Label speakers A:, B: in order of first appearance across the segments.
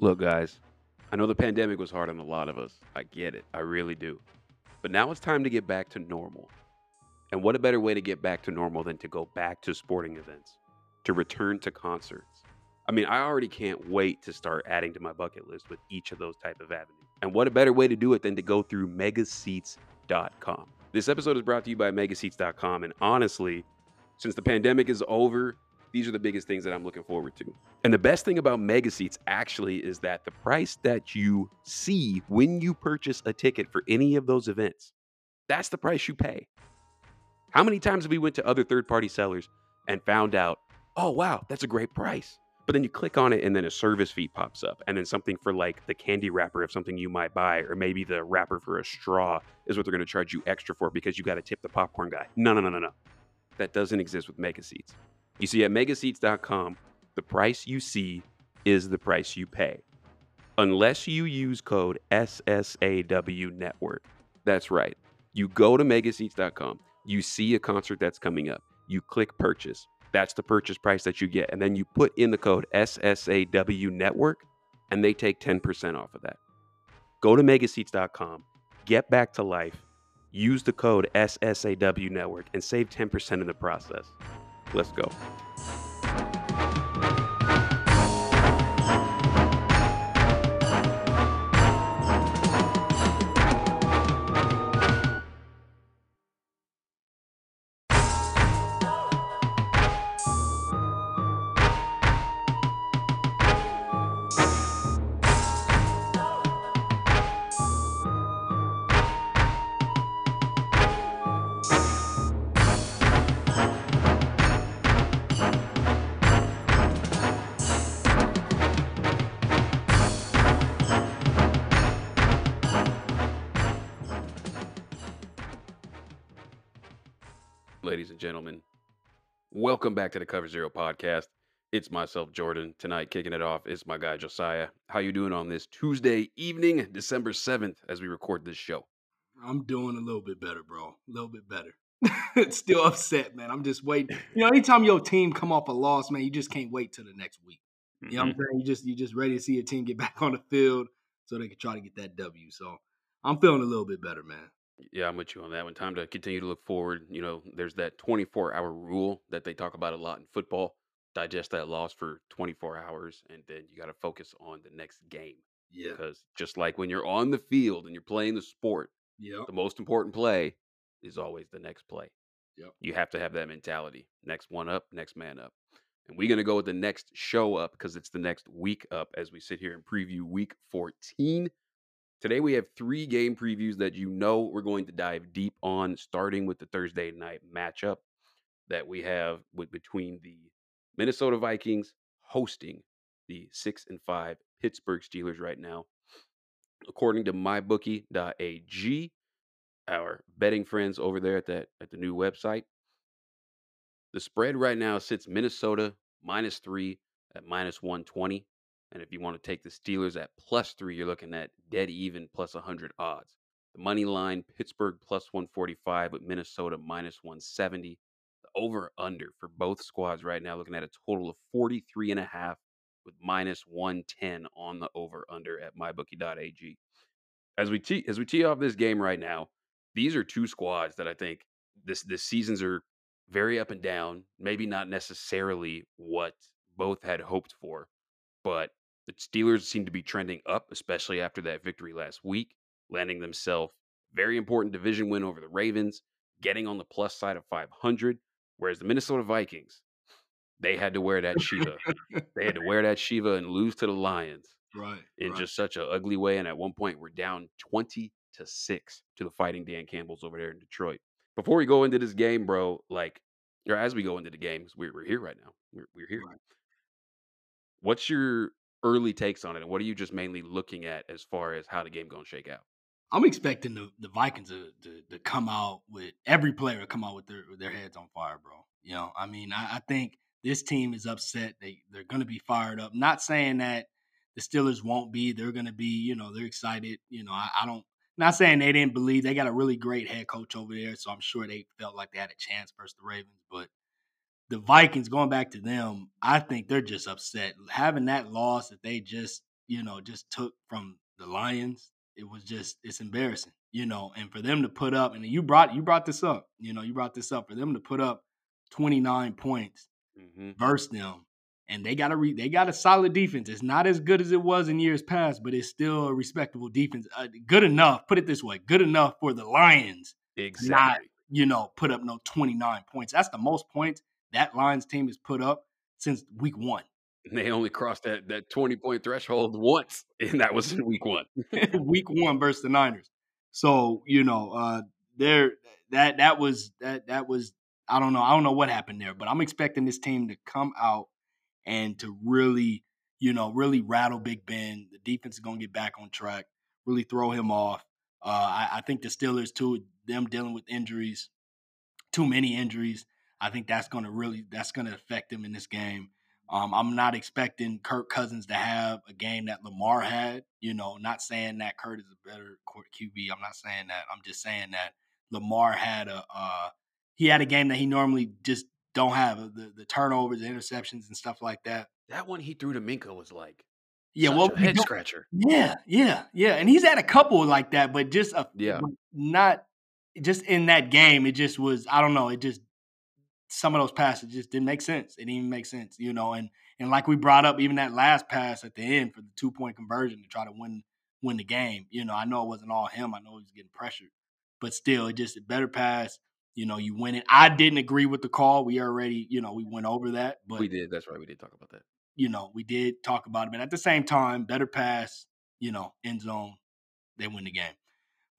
A: Look, guys, I know the pandemic was hard on a lot of us. I get it. I really do. But now it's time to get back to normal. And what a better way to get back to normal than to go back to sporting events, to return to concerts. I mean, I already can't wait to start adding to my bucket list with each of those type of avenues. And what a better way to do it than to go through megaseats.com. This episode is brought to you by megaseats.com and honestly, since the pandemic is over, these are the biggest things that I'm looking forward to. And the best thing about Mega Seats actually is that the price that you see when you purchase a ticket for any of those events, that's the price you pay. How many times have we went to other third-party sellers and found out, "Oh wow, that's a great price." But then you click on it and then a service fee pops up and then something for like the candy wrapper of something you might buy or maybe the wrapper for a straw is what they're going to charge you extra for because you got to tip the popcorn guy. No, no, no, no, no. That doesn't exist with Mega Seats. You see, at megaseats.com, the price you see is the price you pay. Unless you use code SSAW Network. That's right. You go to megaseats.com, you see a concert that's coming up, you click purchase. That's the purchase price that you get. And then you put in the code SSAW Network, and they take 10% off of that. Go to megaseats.com, get back to life, use the code SSAW Network, and save 10% in the process. Let's go. Ladies and gentlemen. Welcome back to the Cover Zero podcast. It's myself, Jordan. Tonight, kicking it off is my guy Josiah. How you doing on this Tuesday evening, December seventh, as we record this show?
B: I'm doing a little bit better, bro. A little bit better. Still upset, man. I'm just waiting. You know, anytime your team come off a loss, man, you just can't wait till the next week. You know what I'm
A: Mhm.
B: saying? You just you just ready to see your team get back on the field so they can try to get that W. So I'm feeling a little bit better, man.
A: Yeah, I'm with you on that one. Time to continue to look forward. You know, there's that 24 hour rule that they talk about a lot in football. Digest that loss for 24 hours, and then you got to focus on the next game.
B: Yeah.
A: Because just like when you're on the field and you're playing the sport,
B: Yep.
A: the most important play is always the next play.
B: Yep.
A: You have to have that mentality. Next one up, next man up. And we're going to go with the next show up because it's the next week up as we sit here and preview week 14. Today we have three game previews that you know we're going to dive deep on, starting with the Thursday night matchup that we have with between the Minnesota Vikings hosting the six and five Pittsburgh Steelers right now. According to mybookie.ag, our betting friends over there at that at the new website, the spread right now sits Minnesota minus three at minus 120. And if you want to take the Steelers at plus three, you're looking at dead even plus 100 odds. The money line, Pittsburgh plus 145 with Minnesota minus 170. The over under for both squads right now, looking at a total of 43 and a half with minus 110 on the over under at mybookie.ag. As we tee, as we tee off this game right now, these are two squads that I think this this seasons are very up and down. Maybe not necessarily what both had hoped for, but the Steelers seem to be trending up, especially after that victory last week, landing themselves very important division win over the Ravens, getting on the plus side of 500. Whereas the Minnesota Vikings, they had to wear that Shiva. they had to wear that Shiva and lose to the Lions
B: Right.
A: in
B: right.
A: just such an ugly way. And at one point, we're down 20 to 6 to the fighting Dan Campbells over there in Detroit. Before we go into this game, bro, like, or as we go into the games, we're, we're here right now. We're, we're here.
B: Right.
A: What's your early takes on it? And what are you just mainly looking at as far as how the game going to shake out?
B: I'm expecting the, the Vikings to, to to come out with every player to come out with their with their heads on fire, bro. You know, I mean, I, I think this team is upset. They they're gonna be fired up. Not saying that the Steelers won't be. They're gonna be, you know, they're excited. You know, I, I don't not saying they didn't believe they got a really great head coach over there, so I'm sure they felt like they had a chance versus the Ravens, but the Vikings, going back to them, I think they're just upset. Having that loss that they just you know, just took from the Lions, it was just it's embarrassing, you know. And for them to put up, and you brought you brought this up, you know, you brought this up for them to put up 29 points
A: hmm
B: versus them, and they got a re, they got a solid defense. It's not as good as it was in years past, but it's still a respectable defense. Uh, good enough, put it this way, good enough for the Lions
A: Exactly.
B: you know, put up no 29 points. That's the most points that Lions team has put up since week one.
A: And they only crossed that that twenty point threshold once, and that was in week one.
B: week one versus the Niners. So, you know, uh there that that was that that was I don't know. I don't know what happened there, but I'm expecting this team to come out and to really, you know, really rattle Big Ben. The defense is gonna get back on track, really throw him off. Uh I, I think the Steelers too, them dealing with injuries, too many injuries. I think that's going to really that's going to affect them in this game. Um, I'm not expecting Kirk Cousins to have a game that Lamar had. You know, not saying that Kurt is a better QB. I'm not saying that. I'm just saying that Lamar had a uh, he had a game that he normally just don't have uh, the the turnovers, the interceptions, and stuff like that.
A: That one he threw to Minkah was like
B: Yeah,
A: such
B: well,
A: a head scratcher.
B: yeah, yeah, yeah, and he's had a couple like that, but just a
A: Yeah.
B: not just in that game. It just was I don't know. It just some of those passes just didn't make sense. It didn't even make sense, you know. And and like we brought up, even that last pass at the end for the two point conversion to try to win win the game. You know, I know it wasn't all him. I know he was getting pressured, but still, it just a better pass. You know, you win it. I didn't agree with the call. We already, you know, we went over that, but
A: we did. That's right. We did talk about that.
B: you know, we did talk about it, but at the same time, better pass, you know, end zone, they win the game.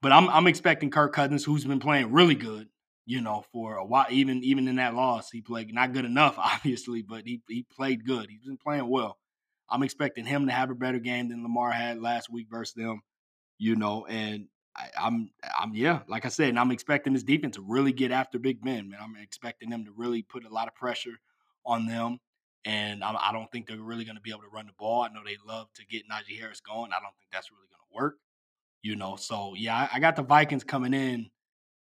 B: But I'm I'm expecting Kirk Cousins, who's been playing really good, you know, for a while. Even even in that loss, he played not good enough, obviously, but he he played good. He's been playing well. I'm expecting him to have a better game than Lamar had last week versus them, you know, and I, I'm I'm yeah, like I said, and I'm expecting this defense to really get after Big Ben, man. I'm expecting them to really put a lot of pressure on them and I, I don't think they're really going to be able to run the ball. I know they love to get Najee Harris going. I don't think that's really going to work. You know, so yeah, I, I got the Vikings coming in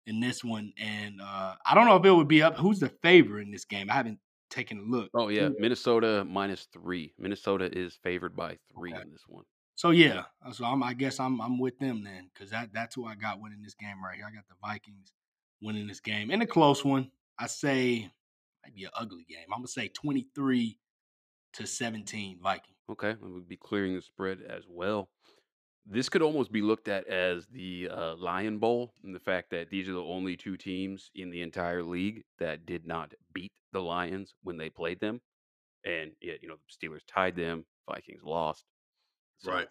B: in this one, and uh, I don't know if it would be up. Who's the favorite in this game? I haven't taken a look.
A: Oh yeah, Minnesota minus three. Minnesota is favored by three
B: Okay.
A: in this one.
B: So yeah, so I'm, I guess I'm I'm with them then, because that that's who I got winning this game right here. I got the Vikings winning this game in a close one. I say might be an ugly game. I'm gonna say 23 to 17 Vikings.
A: Okay, we'd be clearing the spread as well. This could almost be looked at as the uh, Lion Bowl, and the fact that these are the only two teams in the entire league that did not beat the Lions when they played them, and yet you know the Steelers tied them, Vikings lost. So
B: Right.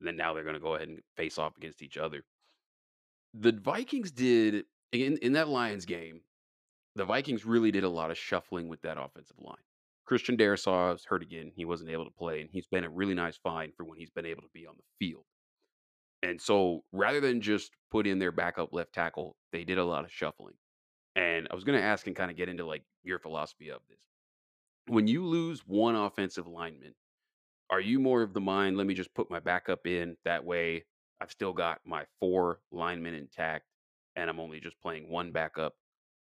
A: then now they're going to go ahead and face off against each other. The Vikings did in in that Lions game. The Vikings really did a lot of shuffling with that offensive line. Christian Darrisaw is hurt again. He wasn't able to play, and he's been a really nice find for when he's been able to be on the field. And so rather than just put in their backup left tackle, they did a lot of shuffling. And I was going to ask and kind of get into like your philosophy of this. When you lose one offensive lineman, are you more of the mind, let me just put my backup in? That way I've still got my four linemen intact and I'm only just playing one backup?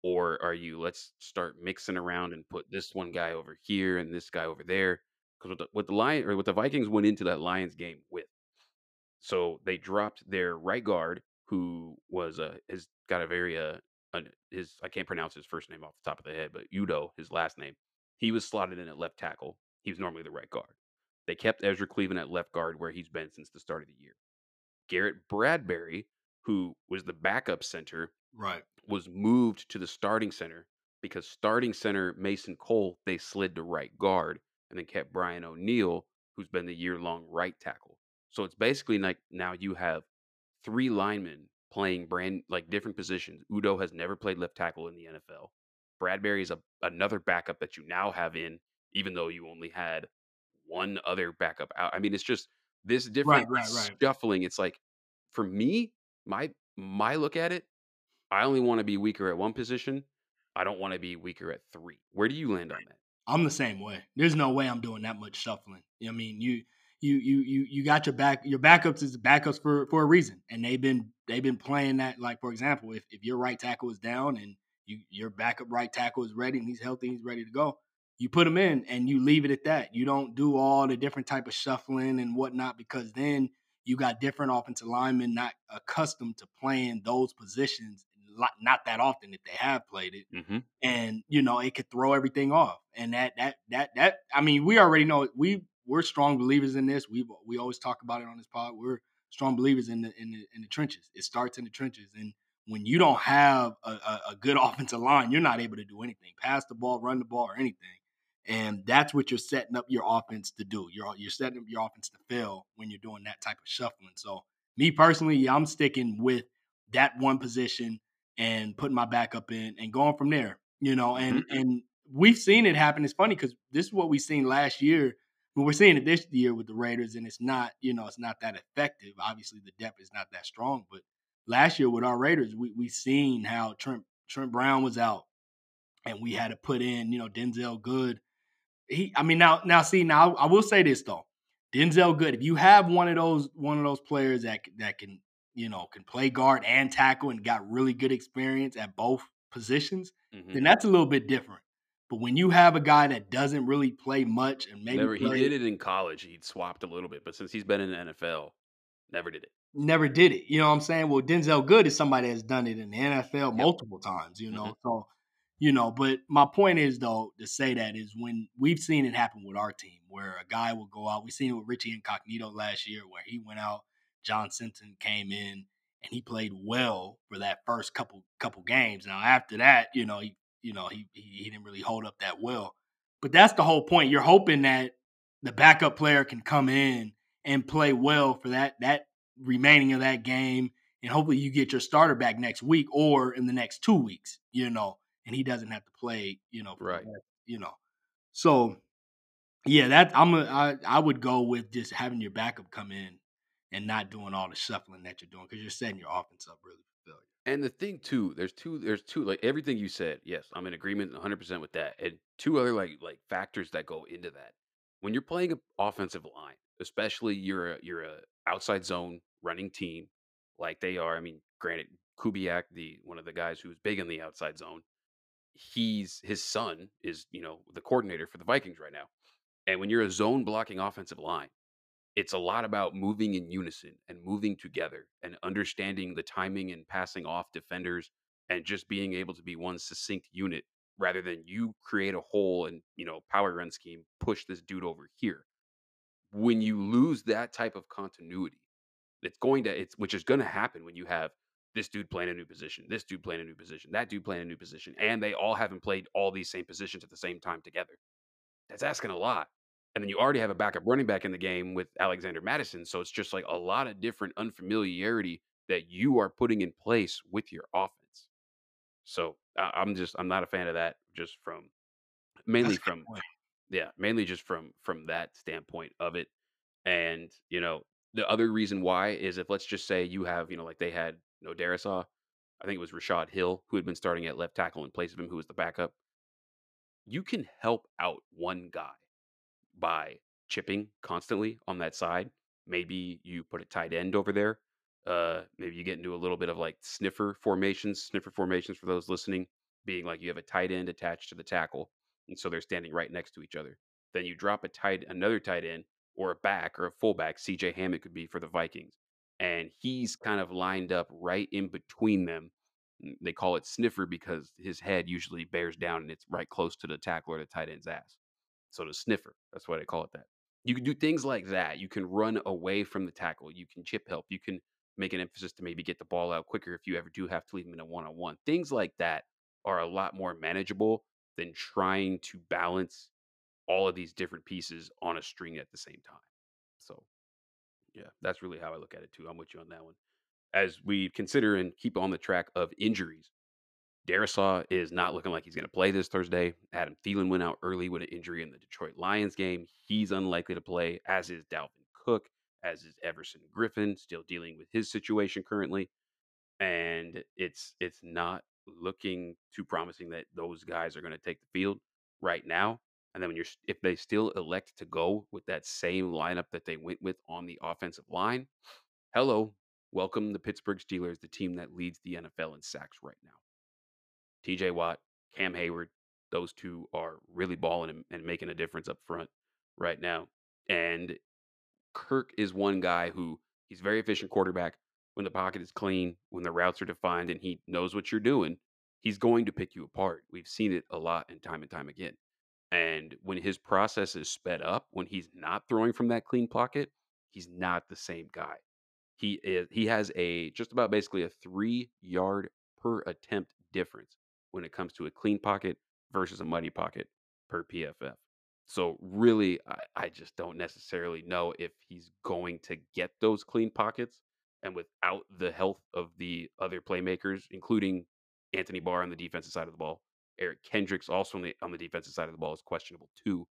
A: Or are you, let's start mixing around and put this one guy over here and this guy over there? Because what the, what the Lion or what the Vikings went into that Lions game with so they dropped their right guard, who was uh, has got a very uh, his I can't pronounce his first name off the top of the head, but Udoh, his last name. He was slotted in at left tackle. He was normally the right guard. They kept Ezra Cleveland at left guard, where he's been since the start of the year. Garrett Bradbury, who was the backup center,
B: Right.
A: was moved to the starting center because starting center Mason Cole they slid to right guard and then kept Brian O'Neill, who's been the year long right tackle. So it's basically like now you have three linemen playing brand like different positions. Udoh has never played left tackle in the NFL. Bradbury is a, another backup that you now have in, even though you only had one other backup out. I mean, it's just this different
B: right, right.
A: shuffling. It's like for me, my my look at it, I only want to be weaker at one position. I don't want to be weaker at three. Where do you land on that?
B: I'm the same way. There's no way I'm doing that much shuffling. I mean, you you you you you got your back your backups is backups for for a reason. And they've been they've been playing that like for example, if if your right tackle is down and you your backup right tackle is ready and he's healthy, he's ready to go, you put him in and you leave it at that. You don't do all the different type of shuffling and whatnot because then you got different offensive linemen not accustomed to playing those positions not that often if they have played it
A: Mm-hmm.
B: and you know it could throw everything off and that that that that i mean we already know we we're strong believers in this we we always talk about it on this pod we're strong believers in the in the in the trenches it starts in the trenches and when you don't have a, a, a good offensive line you're not able to do anything pass the ball run the ball or anything and that's what you're setting up your offense to do you're you're setting up your offense to fail when you're doing that type of shuffling so me personally yeah, i'm sticking with that one position and putting my backup in and going from there. You know, and
A: Mm-hmm.
B: and we've seen it happen. It's funny because this is what we seen last year. But we're seeing it this year with the Raiders, and it's not, you know, it's not that effective. Obviously, the depth is not that strong. But last year with our Raiders, we we seen how Trent Trent Brown was out, and we had to put in, you know, Denzelle Good. He, I mean, now now see now I will say this though, Denzelle Good. If you have one of those one of those players that that can you know, can play guard and tackle and got really good experience at both positions,
A: Mhm.
B: then that's a little bit different. But when you have a guy that doesn't really play much and maybe
A: Never, he did it in college. He'd swapped a little bit, but since he's been in the NFL, never did it.
B: never did it. You know what I'm saying? Well, Denzelle Good is somebody that's done it in the NFL
A: Yep.
B: multiple times, you know.
A: Mhm.
B: So, you know, but my point is though to say that is when we've seen it happen with our team where a guy will go out. We've seen it with Richie Incognito last year where he went out, John Simpson came in and he played well for that first couple couple games. Now after that, you know, he you know, he he, he didn't really hold up that well. But that's the whole point. You're hoping that the backup player can come in and play well for that that remaining of that game and hopefully you get your starter back next week or in the next two weeks you know and he doesn't have to play you know
A: Right.
B: rest, you know so yeah that i'm a, I, I would go with just having your backup come in and not doing all the shuffling that you're doing because you're setting your offense up really
A: And the thing too, there's two, there's two, like everything you said. Yes, I'm in agreement 100 percent with that. And two other like like factors that go into that. When you're playing an offensive line, especially you're a you're a outside zone running team, like they are. I mean, granted, Kubiak, the one of the guys who's big in the outside zone, he's his son is you know the coordinator for the Vikings right now. And when you're a zone blocking offensive line, it's a lot about moving in unison and moving together and understanding the timing and passing off defenders and just being able to be one succinct unit rather than you create a hole and you know power run scheme push this dude over here. When you lose that type of continuity it's going to it's which is going to happen when you have this dude playing a new position this dude playing a new position that dude playing a new position and they all haven't played all these same positions at the same time together. That's asking a lot and then you already have a backup running back in the game with Alexander Mattison. So it's just like a lot of different unfamiliarity that you are putting in place with your offense. So I- I'm just I'm not a fan of that. Just from mainly
B: That's
A: from yeah, mainly just from from that standpoint of it. And you know the other reason why is if let's just say you have you know like they had no Darrisaw, I think it was Rashod Hill who had been starting at left tackle in place of him, who was the backup. You can help out one guy by chipping constantly on that side. Maybe you put a tight end over there. Uh, maybe you get into a little bit of like sniffer formations. Sniffer formations for those listening, being like you have a tight end attached to the tackle, and so they're standing right next to each other. Then you drop a tight another tight end or a back or a fullback. CJ Hammett could be for the Vikings, and he's kind of lined up right in between them. They call it sniffer because his head usually bears down and it's right close to the tackle or the tight end's ass. So the sniffer, that's why they call it that. You can do things like that. You can run away from the tackle. You can chip help. You can make an emphasis to maybe get the ball out quicker if you ever do have to leave them in a one on one. Things like that are a lot more manageable than trying to balance all of these different pieces on a string at the same time. So, yeah, that's really how I look at it too. I'm with you on that one. As we consider and keep on the track of injuries, Darrisaw is not looking like he's going to play this Thursday. Adam Thielen went out early with an injury in the Detroit Lions game. He's unlikely to play, as is Dalvin Cook, as is Everson Griffen, still dealing with his situation currently. And it's it's not looking too promising that those guys are going to take the field right now. And then when you're if they still elect to go with that same lineup that they went with on the offensive line, hello, welcome the Pittsburgh Steelers, the team that leads the NFL in sacks right now. TJ Watt, Cam Heyward, Those two are really balling and, and making a difference up front right now. And Kirk is one guy who he's very efficient quarterback. When the pocket is clean, when the routes are defined, and he knows what you're doing, he's going to pick you apart. We've seen it a lot and time and time again. And when his process is sped up, when he's not throwing from that clean pocket, he's not the same guy. He is he has a just about basically a three yard per attempt difference when it comes to a clean pocket versus a muddy pocket per PFF. So really, I, I just don't necessarily know if he's going to get those clean pockets. And without the health of the other playmakers, including Anthony Barr on the defensive side of the ball, Eric Kendricks also on the on the defensive side of the ball is questionable too.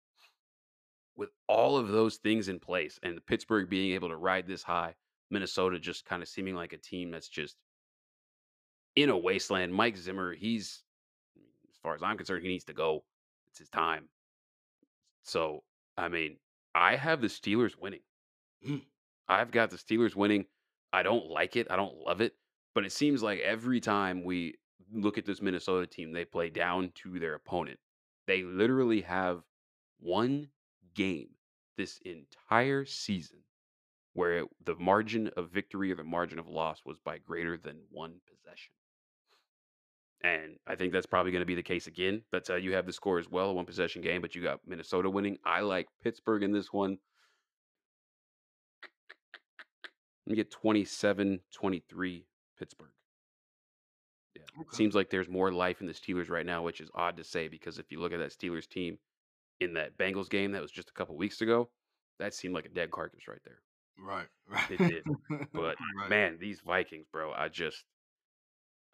A: With all of those things in place, and Pittsburgh being able to ride this high, Minnesota just kind of seeming like a team that's just in a wasteland. Mike Zimmer, he's far as I'm concerned, he needs to go. It's his time. So, I mean, I have the Steelers winning.
B: Mm.
A: I've got the Steelers winning. I don't like it. I don't love it. But it seems like every time we look at this Minnesota team, they play down to their opponent. They literally have one game this entire season where it, the margin of victory or the margin of loss was by greater than one possession. And I think that's probably going to be the case again. That's uh, how you have the score as well, a one possession game, but you got Minnesota winning. I like Pittsburgh in this one. Let me get 27 23 Pittsburgh. Yeah.
B: Okay.
A: Seems like there's more life in the Steelers right now, which is odd to say because if you look at that Steelers team in that Bengals game that was just a couple weeks ago, that seemed like a dead carcass right there.
B: Right, right.
A: It did. But
B: right.
A: man, these Vikings, bro, I just,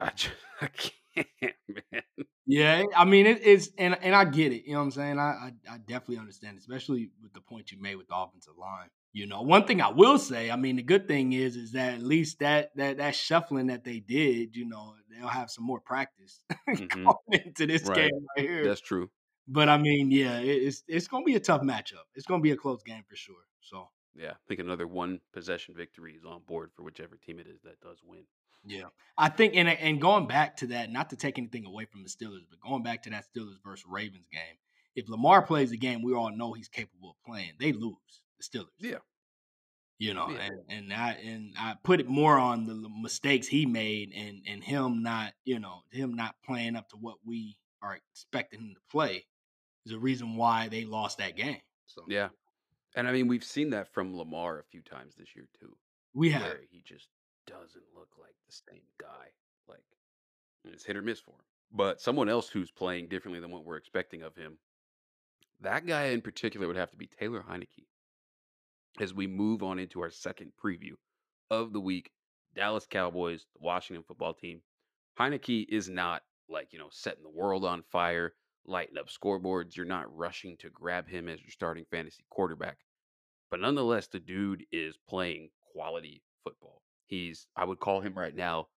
A: I just, I can't, man.
B: Yeah, I mean it's and and I get it. You know what I'm saying? I, I I definitely understand, especially with the point you made with the offensive line. You know, one thing I will say, I mean, the good thing is is that at least that that that shuffling that they did, you know, they'll have some more practice
A: Mhm.
B: into this
A: Right.
B: game right here.
A: That's true.
B: But I mean, yeah, it's it's gonna be a tough matchup. It's gonna be a close game for sure. So
A: Yeah. I think another one possession victory is on board for whichever team it is that does win.
B: Yeah, I think and and going back to that, not to take anything away from the Steelers, but going back to that Steelers versus Ravens game, if Lamar plays the game, we all know he's capable of playing. They lose the Steelers.
A: Yeah.
B: you know,
A: Yeah.
B: and and I and I put it more on the mistakes he made and and him not, you know, him not playing up to what we are expecting him to play is the reason why they lost that game. So
A: Yeah. And I mean, we've seen that from Lamar a few times this year, too,
B: we have
A: he just doesn't look like the same guy. Like, it's hit or miss for him. But someone else who's playing differently than what we're expecting of him, that guy in particular would have to be Taylor Heinicke. As we move on into our second preview of the week, Dallas Cowboys, the Washington football team. Heineke is not like, you know, setting the world on fire, lighting up scoreboards. You're not rushing to grab him as your starting fantasy quarterback. But nonetheless, the dude is playing quality football. He's, I would call him right now,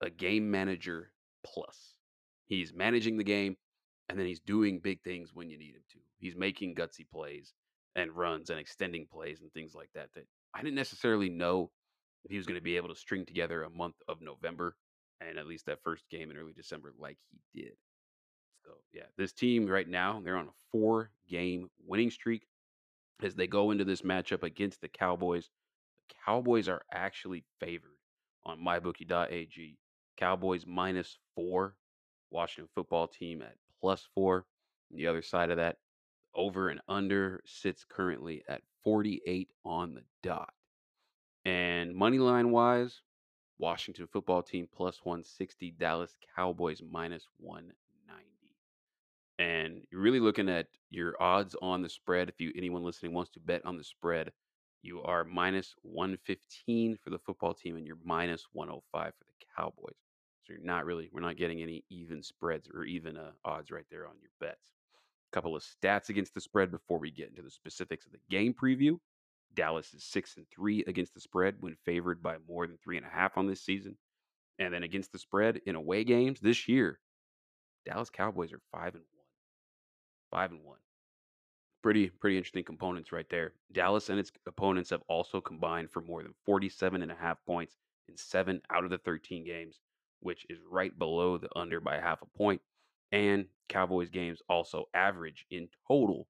A: a game manager plus. He's managing the game and then he's doing big things when you need him to. He's making gutsy plays and runs and extending plays and things like that that I didn't necessarily know if he was going to be able to string together a month of November and at least that first game in early December like he did. So, yeah, this team right now, they're on a four game winning streak as they go into this matchup against the Cowboys. Cowboys are actually favored on mybookie.ag. Cowboys minus four, Washington football team at plus four. The other side of that, over and under sits currently at 48 on the dot. And money line wise, Washington football team plus 160, Dallas Cowboys minus 190. And you're really looking at your odds on the spread. If you anyone listening wants to bet on the spread, you are minus 115 for the football team and you're minus 105 for the Cowboys. So you're not really we're not getting any even spreads or even uh, odds right there on your bets. A couple of stats against the spread before we get into the specifics of the game preview. Dallas is six and three against the spread when favored by more than three and a half on this season. And then against the spread in away games this year, Dallas Cowboys are five and one. Five and one. Pretty, pretty interesting components right there. Dallas and its opponents have also combined for more than 47 and a half points in seven out of the 13 games, which is right below the under by half a point. And Cowboys games also average in total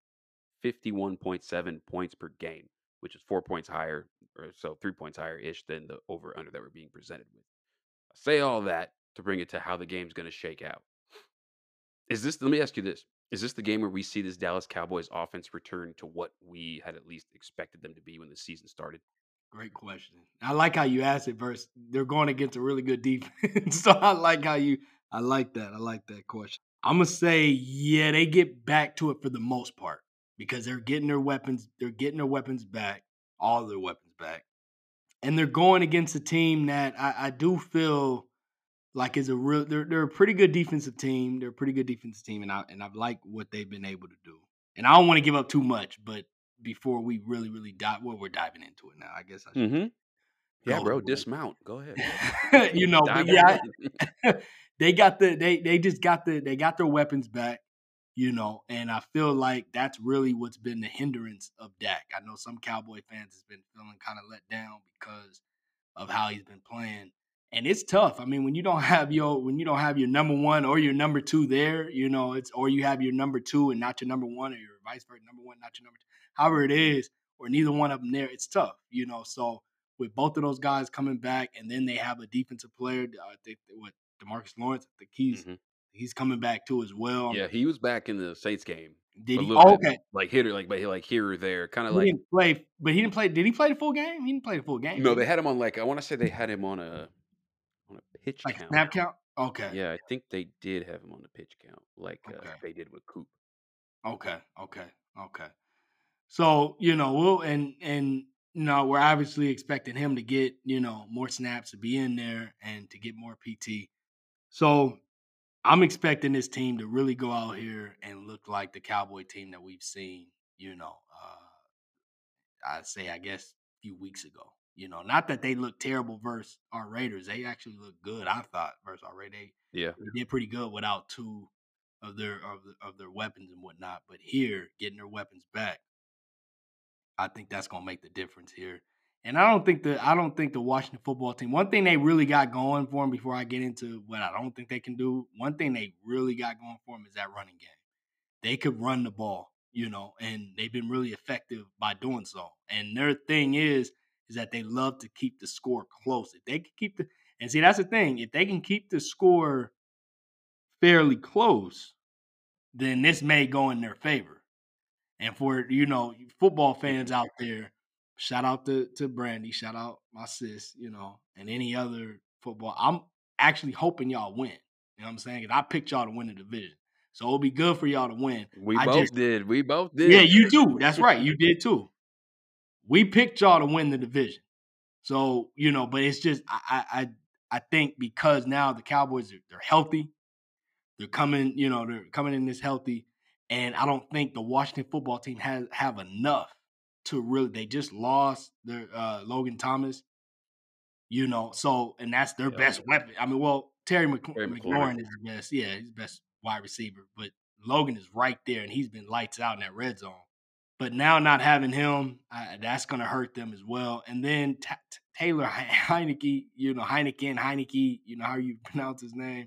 A: 51.7 points per game, which is four points higher, or so three points higher ish than the over under that we're being presented with. I say all that to bring it to how the game's going to shake out. Is this, let me ask you this. Is this the game where we see this Dallas Cowboys offense return to what we had at least expected them to be when the season started?
B: Great question. I like how you asked it versus they're going against a really good defense. so I like how you I like that. I like that question. I'm gonna say, yeah, they get back to it for the most part because they're getting their weapons, they're getting their weapons back, all their weapons back. And they're going against a team that I, I do feel like is a real they're they're a pretty good defensive team. They're a pretty good defensive team, and I and I like what they've been able to do. And I don't want to give up too much, but before we really, really dive well, we're diving into it now. I guess I should
A: Mm-hmm. Yeah, bro, dismount. Go ahead.
B: you know, but yeah, they got the they they just got the they got their weapons back, you know, and I feel like that's really what's been the hindrance of Dak. I know some Cowboy fans has been feeling kind of let down because of how he's been playing. And it's tough. I mean, when you don't have your when you don't have your number one or your number two there, you know, it's or you have your number two and not your number one, or your vice versa, number one, not your number two, however it is, or neither one of them there, it's tough, you know. So with both of those guys coming back, and then they have a defensive player, I think what DeMarcus Lawrence, I think he's
A: Mhm.
B: he's coming back too as well.
A: Yeah, he was back in the Saints game.
B: Did he? Oh,
A: bit,
B: okay.
A: Like here, like but he- like here or there, kind of like
B: didn't play, but he didn't play. Did he play the full game? He didn't play the full game.
A: no, they had him on like I want to say they had him on a pitch
B: like
A: count.
B: snap count. Okay.
A: Yeah, I think they did have him on the pitch count, like uh, they did with Coop.
B: Okay, okay, okay. So you know, we'll and and you know, we're obviously expecting him to get you know more snaps to be in there and to get more PT. So I'm expecting this team to really go out here and look like the Cowboy team that we've seen. You know, uh, I'd say I guess a few weeks ago. You know, not that they look terrible versus our Raiders. They actually look good. I thought versus our Raiders. They
A: Yeah,
B: they did pretty good without two of their of, of their weapons and whatnot. But here, getting their weapons back, I think that's gonna make the difference here. And I don't think the I don't think the Washington football team. One thing they really got going for them before I get into what I don't think they can do. One thing they really got going for them is that running game. They could run the ball, you know, and they've been really effective by doing so. And their thing is is that they love to keep the score close. If they can keep the and see that's the thing, if they can keep the score fairly close, then this may go in their favor. And for you know football fans out there, shout out to to Brandy, shout out my sis, you know, and any other football. I'm actually hoping y'all win. You know what I'm saying? 'Cause I picked y'all to win the division, so it'll be good for y'all to win.
A: we
B: I
A: both
B: just
A: did. We both did.
B: yeah, you do. That's right, you did too. We picked y'all to win the division, so you know. But it's just I I I, think because now the Cowboys are they're healthy, they're coming, you know, they're coming in this healthy, and I don't think the Washington football team has have enough to really. They just lost their uh, Logan Thomas, you know, so and that's their
A: Yeah.
B: best weapon. I mean, well, Terry, Mc,
A: Terry
B: McLaurin
A: McLaurin.
B: is the best, yeah, he's the best wide receiver, but Logan is right there, and he's been lights out in that red zone. But now not having him, uh, that's going to hurt them as well. And then Ta T- Taylor Heinicke, you know Heineken, Heinicke, you know how you pronounce his name.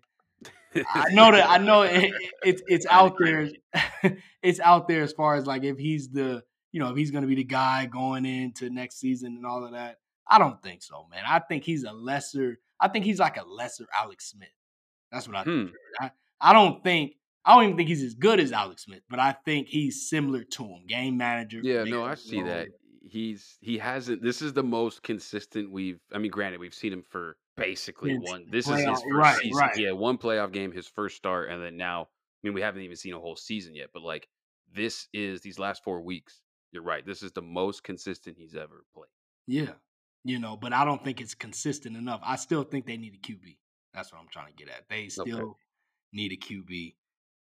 B: I know that I know it, it- it's it's out there. it's out there as far as like if he's the you know if he's going to be the guy going into next season and all of that. I don't think so, man. I think he's a lesser. I think he's like a lesser Alex Smith. That's what I think.
A: Hmm.
B: I, I don't think. I don't even think he's as good as Alex Smith, but I think he's similar to him. Game manager.
A: Yeah, no, I see that. He's he hasn't. This is the most consistent we've. I mean, granted, we've seen him for basically
B: Since
A: one. This is his first
B: right,
A: season.
B: right.
A: Yeah, one playoff game, his first start, and then now. I mean, we haven't even seen a whole season yet, but like this is these last four weeks. You're right. This is the most consistent he's ever played.
B: Yeah, you know, but I don't think it's consistent enough. I still think they need a QB. That's what I'm trying to get at. They still need a QB,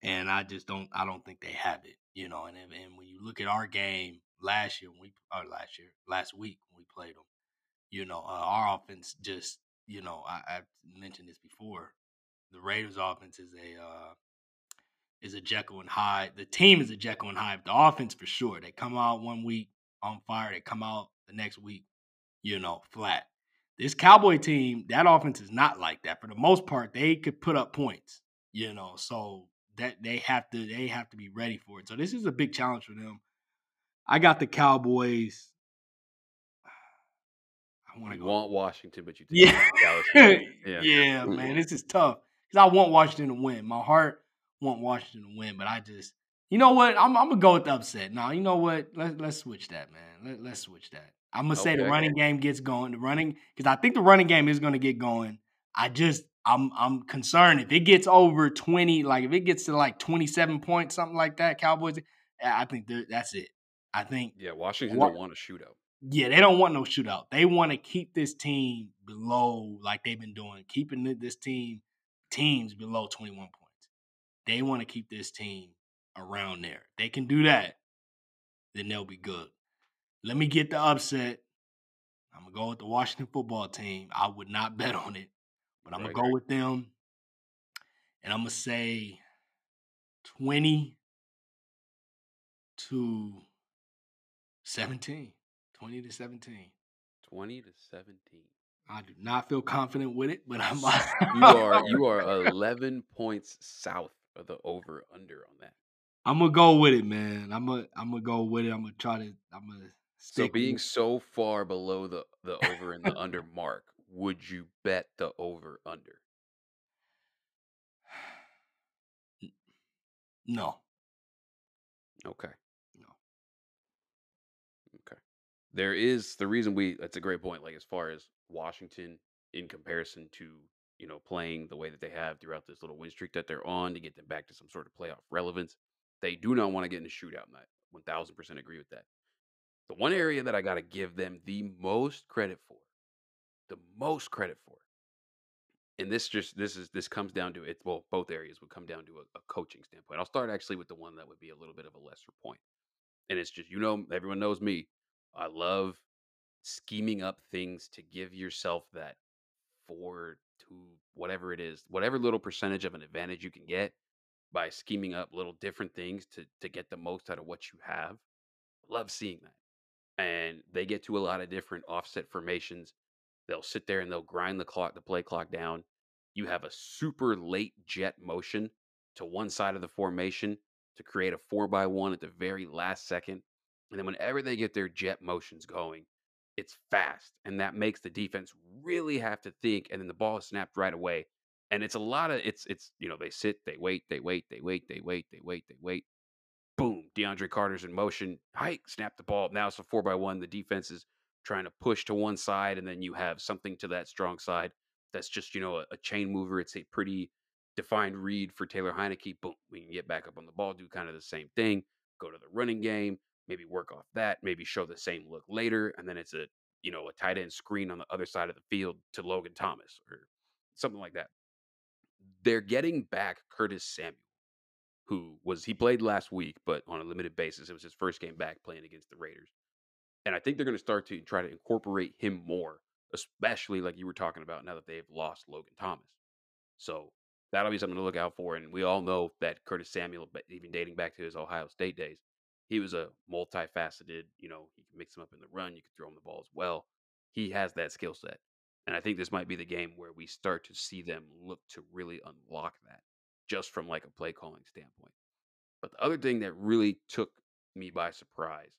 B: and I just don't. I don't think they have it. You know, and and when you look at our game last year, when we or last year, last week when we played them, you know, uh, our offense just, you know, I, I've mentioned this before. The Raiders' offense is a uh, is a Jekyll and Hyde. The team is a Jekyll and Hyde. The offense for sure. They come out one week on fire. They come out the next week, you know, flat. This Cowboy team, that offense is not like that. For the most part, they could put up points, you know. So that they have to they have to be ready for it. So this is a big challenge for them. I got the Cowboys.
A: I want to go. want Washington, but you
B: yeah. yeah, yeah, man, this is tough because I want Washington to win. My heart want Washington to win, but I just, you know what? I'm, I'm gonna go with the upset. Now, you know what? Let, let's switch that, man. Let, us switch that. I'm gonna say the running game gets going. The running because I think the running game is gonna get going. I just I'm I'm concerned if it gets over 20, like if it gets to like 27 points, something like that, Cowboys, I think that's it. I think
A: Yeah, Washington don't want a shootout.
B: Yeah, they don't want no shootout. They want to keep this team below like they've been doing, keeping this team teams below 21 points. They want to keep this team around there. They can do that, then they'll be good. Let me get the upset. I'm gonna go with the Washington football team. I would not bet on it. But I'm gonna go with them, and I'm gonna say twenty to seventeen. Twenty to seventeen.
A: Twenty to seventeen.
B: I do not feel confident with it, but I'm.
A: you are you are eleven points south of the over under on that.
B: I'm gonna go with it, man. I'm gonna I'm gonna go with it. I'm gonna try to. I'm gonna.
A: So being so far below the the over and the under mark, would you bet the over under?
B: No.
A: Okay. No. Okay. There is the reason we that's a great point. Like as far as Washington in comparison to, you know, playing the way that they have throughout this little win streak that they're on to get them back to some sort of playoff relevance. They do not want to get in a shootout, and I 1000% agree with that. The one area that I got to give them the most credit for the most credit for. And this just this is this comes down to it. Well, both areas would come down to a, a coaching standpoint. I'll start actually with the one that would be a little bit of a lesser point. And it's just you know everyone knows me. I love scheming up things to give yourself that four to whatever it is, whatever little percentage of an advantage you can get by scheming up little different things to to get the most out of what you have. Love seeing that. And they get to a lot of different offset formations They'll sit there and they'll grind the clock, the play clock down. You have a super late jet motion to one side of the formation to create a four by one at the very last second. And then whenever they get their jet motions going, it's fast. And that makes the defense really have to think. And then the ball is snapped right away. And it's a lot of it's it's you know, they sit, they wait, they wait, they wait, they wait, they wait, they wait. Boom. DeAndre Carter's in motion. Hike, snap the ball. Now it's a four by one. The defense is trying to push to one side, and then you have something to that strong side that's just you know a, a chain mover. It's a pretty defined read for Taylor Heinicke Boom, we can get back up on the ball, do kind of the same thing, go to the running game, maybe work off that, maybe show the same look later, and then it's a you know a tight end screen on the other side of the field to Logan Thomas or something like that. They're getting back Curtis Samuel, who was he played last week, but on a limited basis. It was his first game back playing against the Raiders. And I think they're going to start to try to incorporate him more, especially like you were talking about now that they've lost Logan Thomas. So that'll be something to look out for. And we all know that Curtis Samuel, even dating back to his Ohio State days, he was a multifaceted, you know, you can mix him up in the run, you can throw him the ball as well. He has that skill set. And I think this might be the game where we start to see them look to really unlock that just from like a play calling standpoint. But the other thing that really took me by surprise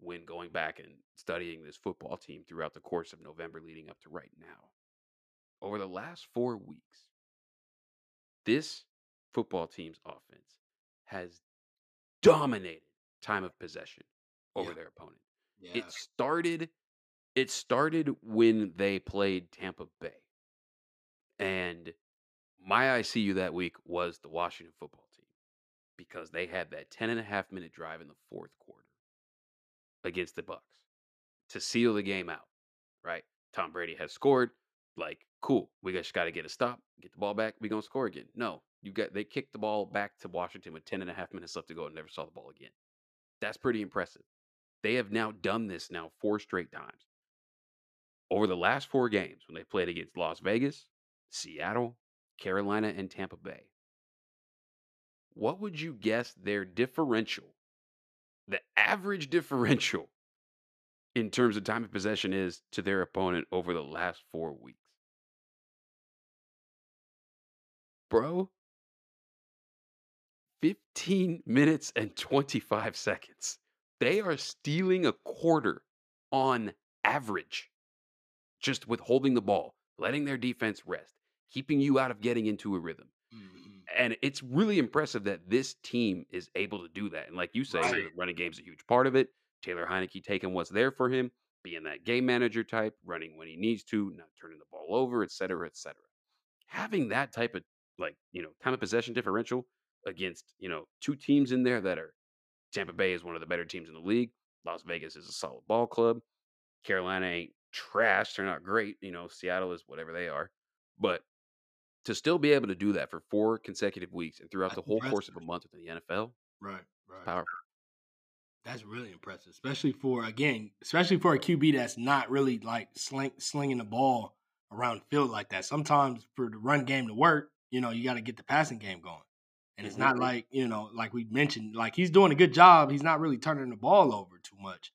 A: when going back and studying this football team throughout the course of November leading up to right now. Over the last four weeks, this football team's offense has dominated time of possession over yeah. their opponent. Yeah. It started it started when they played Tampa Bay. And my ICU that week was the Washington football team because they had that 10 and a half minute drive in the fourth quarter against the Bucks to seal the game out. Right? Tom Brady has scored. Like, cool. We just got to get a stop, get the ball back. We gonna score again. No, you got they kicked the ball back to Washington with 10 and a half minutes left to go and never saw the ball again. That's pretty impressive. They have now done this now four straight times. Over the last four games, when they played against Las Vegas, Seattle, Carolina, and Tampa Bay, what would you guess their differential the average differential in terms of time of possession is to their opponent over the last four weeks. Bro, 15 minutes and 25 seconds. They are stealing a quarter on average, just with holding the ball, letting their defense rest, keeping you out of getting into a rhythm.
B: Mhm.
A: And it's really impressive that this team is able to do that. And like you say,
B: Right.
A: the running game's a huge part of it. Taylor Heinicke taking what's there for him, being that game manager type, running when he needs to, not turning the ball over, et cetera, et cetera. Having that type of like, you know, time of possession differential against, you know, two teams in there that are Tampa Bay is one of the better teams in the league. Las Vegas is a solid ball club. Carolina ain't trash. They're not great. You know, Seattle is whatever they are. But to still be able to do that for four consecutive weeks and throughout
B: That's
A: the whole course of a month within the NFL,
B: Right, right.
A: powerful.
B: That's really impressive, especially for again, especially for a QB that's not really like sling, slinging the ball around the field like that. Sometimes for the run game to work, you know, you got to get the passing game going. And it's
A: Mhm.
B: not like you know, like we mentioned, like he's doing a good job. He's not really turning the ball over too much,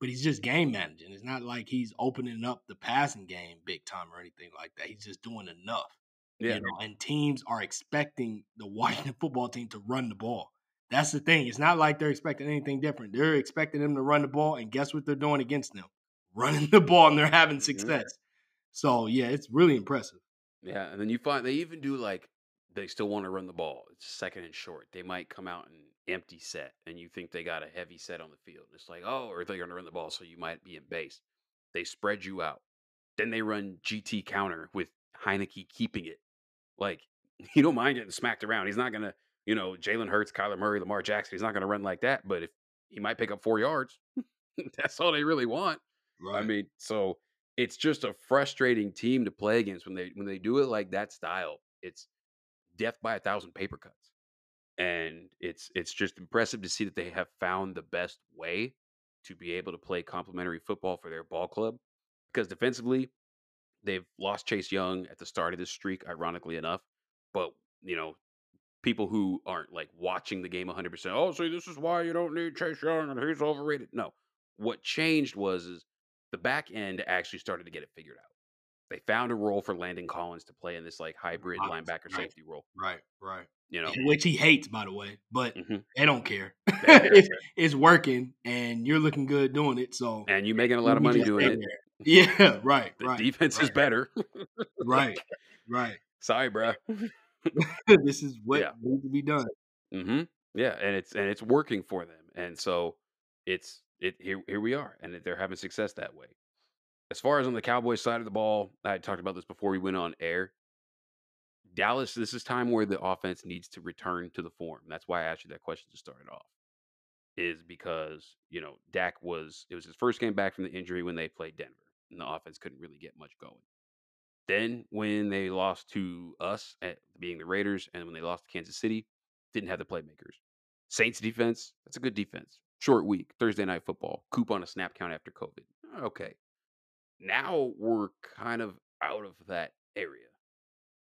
B: but he's just game managing. It's not like he's opening up the passing game big time or anything like that. He's just doing enough.
A: Yeah.
B: You know, and teams are expecting the Washington football team to run the ball. That's the thing. It's not like they're expecting anything different. They're expecting them to run the ball, and guess what they're doing against them? Running the ball, and they're having
A: Mhm.
B: success. So yeah, it's really impressive.
A: Yeah, and then you find they even do like they still want to run the ball. It's second and short. They might come out and empty set, and you think they got a heavy set on the field. It's like, oh, or they're going to run the ball, so you might be in base. They spread you out. Then they run GT counter with Heinicke keeping it. Like you don't mind getting smacked around. He's not going to, you know, Jalen Hurts, Kyler Murray, Lamar Jackson. He's not going to run like that. But if he might pick up four yards, that's all they really want. I mean, so it's just a frustrating team to play against when they when they do it like that style. It's death by a thousand paper cuts, and it's it's just impressive to see that they have found the best way to be able to play complementary football for their ball club. Because defensively, they've lost Chase Young at the start of this streak, ironically enough. But you know, people who aren't like watching the game 100. percent Oh, see, this is why you don't need Chase Young and he's overrated. No, what changed was is the back end actually started to get it figured out. They found a role for Landon Collins to play in this like hybrid
B: Right,
A: linebacker
B: right.
A: safety role.
B: right, right.
A: You know,
B: Which he hates, by the way, but
A: Mhm.
B: they don't care.
A: They don't care,
B: it's, it's working, and you're looking good doing it. So
A: and you're making a lot of money doing it.
B: there. Yeah, right,
A: The
B: right,
A: defense is better.
B: right, right.
A: Sorry, bro.
B: this is what
A: Yeah.
B: needs to be done.
A: hmm Yeah, and it's and it's working for them, and so it's it here here we are, and they're having success that way. As far as on the Cowboys side of the ball, I talked about this before we went on air. Dallas, this is time where the offense needs to return to the form. That's why I asked you that question to start it off. Is because you know Dak was it was his first game back from the injury when they played Denver, and the offense couldn't really get much going. Then when they lost to us, being the Raiders, and when they lost to Kansas City, didn't have the playmakers. Saints defense, that's a good defense. Short week, Thursday night football, coop on a snap count after COVID. Okay. Now we're kind of out of that area.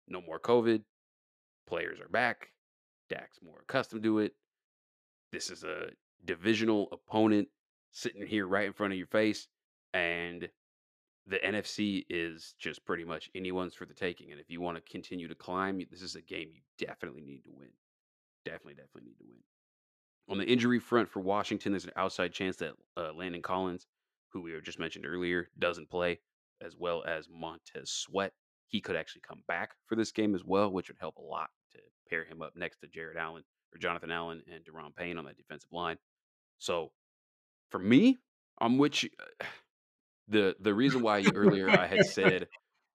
A: No more COVID. Players are back. Dak's more accustomed to it. This is a divisional opponent sitting here right in front of your face. And the NFC is just pretty much anyone's for the taking. And if you want to continue to climb, this is a game you definitely need to win. Definitely, definitely need to win. On the injury front for Washington, there's an outside chance that uh, Landon Collins, who we just mentioned earlier, doesn't play, as well as Montez Sweat. He could actually come back for this game as well, which would help a lot to pair him up next to Jared Allen or Jonathan Allen and Daron Payne on that defensive line. So for me, I'm you. The the reason why earlier I had said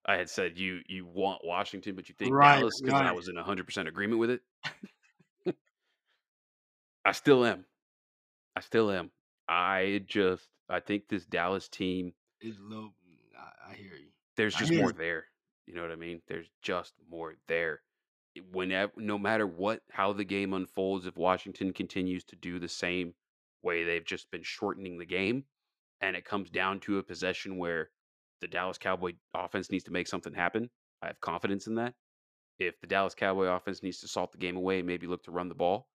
A: I had said you you want Washington, but you think
B: Right,
A: Dallas because I was in 100 percent agreement with it. I still am. I still am. I just I think this Dallas team,
B: is little. mm, I, I hear you.
A: there's just more there. You know what I mean? There's just more there. Whenever, no matter what, how the game unfolds, if Washington continues to do the same way they've just been shortening the game, and it comes down to a possession where the Dallas Cowboy offense needs to make something happen, I have confidence in that. If the Dallas Cowboy offense needs to salt the game away and maybe look to run the ball,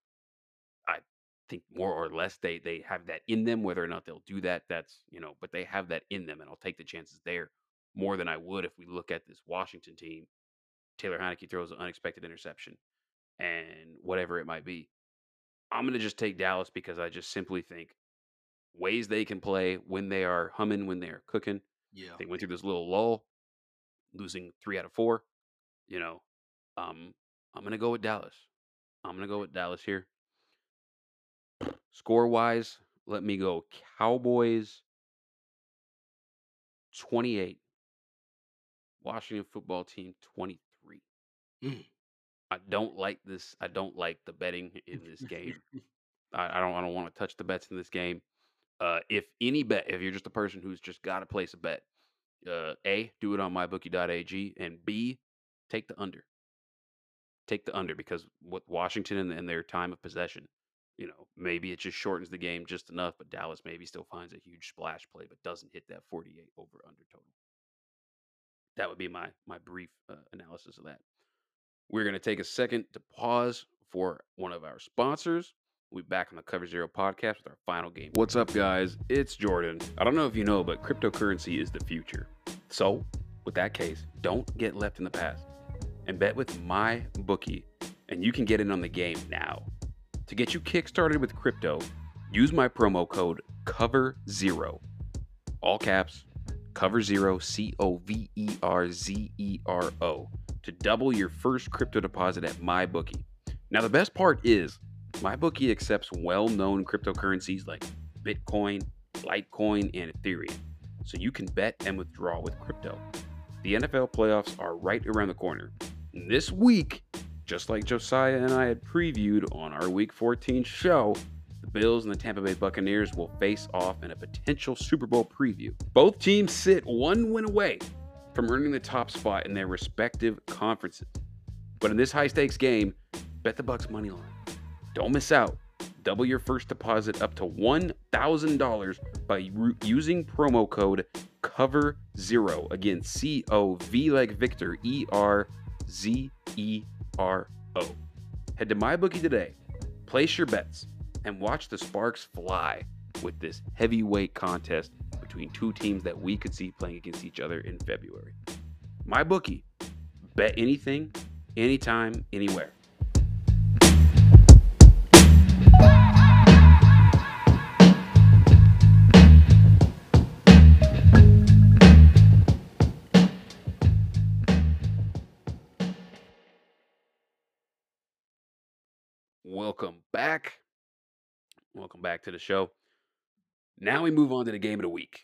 A: I think more or less they they have that in them. Whether or not they'll do that, that's you know, but they have that in them, and I'll take the chances there more than I would if we look at this Washington team. Taylor Heinicke throws an unexpected interception, and whatever it might be. I'm gonna just take Dallas because I just simply think ways they can play when they are humming, when they are cooking.
B: Yeah.
A: They went through this little lull, losing three out of four. You know, um, I'm gonna go with Dallas. I'm gonna go with Dallas here. Score wise, let me go Cowboys 28. Washington football team 23.
B: Mm.
A: I don't like this. I don't like the betting in this game. I, I don't. I don't want to touch the bets in this game. Uh, if any bet, if you're just a person who's just got to place a bet, uh, a do it on mybookie.ag, and b take the under. Take the under because what Washington and, and their time of possession, you know, maybe it just shortens the game just enough, but Dallas maybe still finds a huge splash play, but doesn't hit that 48 over under total. That would be my my brief uh, analysis of that. We're going to take a second to pause for one of our sponsors. We'll be back on the Cover Zero podcast with our final game. What's up, guys? It's Jordan. I don't know if you know, but cryptocurrency is the future. So, with that case, don't get left in the past and bet with my bookie, and you can get in on the game now. To get you kickstarted with crypto, use my promo code Cover Zero, all caps, Cover Zero, C O V E R Z E R O, to double your first crypto deposit at MyBookie. Now, the best part is MyBookie accepts well known cryptocurrencies like Bitcoin, Litecoin, and Ethereum, so you can bet and withdraw with crypto. The NFL playoffs are right around the corner. This week, just like Josiah and I had previewed on our Week 14 show, the Bills and the Tampa Bay Buccaneers will face off in a potential Super Bowl preview. Both teams sit one win away from earning the top spot in their respective conferences. But in this high stakes game, bet the Bucks money line. Don't miss out. Double your first deposit up to $1,000 by using promo code cover zero again C O V like Victor E R Z E R O. Head to MyBookie today, place your bets, and watch the sparks fly with this heavyweight contest between two teams that we could see playing against each other in February. MyBookie, bet anything, anytime, anywhere. Back to the show. Now we move on to the game of the week.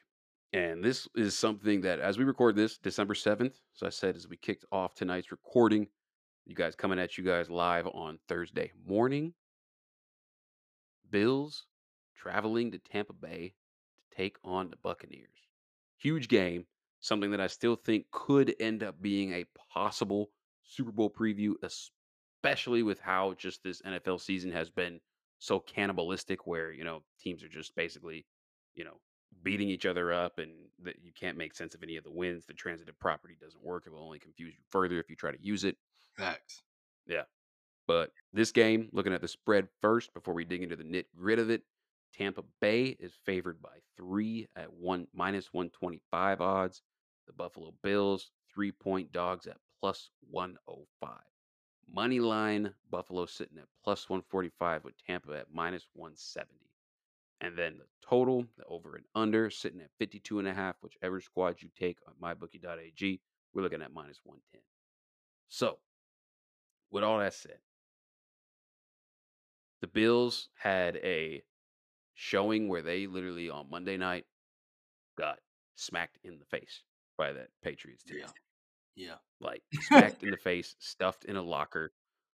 A: And this is something that, as we record this, December 7th, so I said as we kicked off tonight's recording, you guys coming at you guys live on Thursday morning. Bills traveling to Tampa Bay to take on the Buccaneers. Huge game, something that I still think could end up being a possible Super Bowl preview, especially with how just this NFL season has been so cannibalistic, where, you know, teams are just basically, you know, beating each other up and that you can't make sense of any of the wins. The transitive property doesn't work. It will only confuse you further if you try to use it.
B: Facts.
A: Yeah. But this game, looking at the spread first before we dig into the nit grit of it, Tampa Bay is favored by three at one minus 125 odds. The Buffalo Bills, three point dogs at plus 105. Money line, Buffalo sitting at plus 145 with Tampa at minus 170. And then the total, the over and under, sitting at 52 and a half, whichever squad you take on mybookie.ag, we're looking at minus 110. So, with all that said, the Bills had a showing where they literally on Monday night got smacked in the face by that Patriots team.
B: Yeah. Yeah.
A: Like smacked in the face, stuffed in a locker.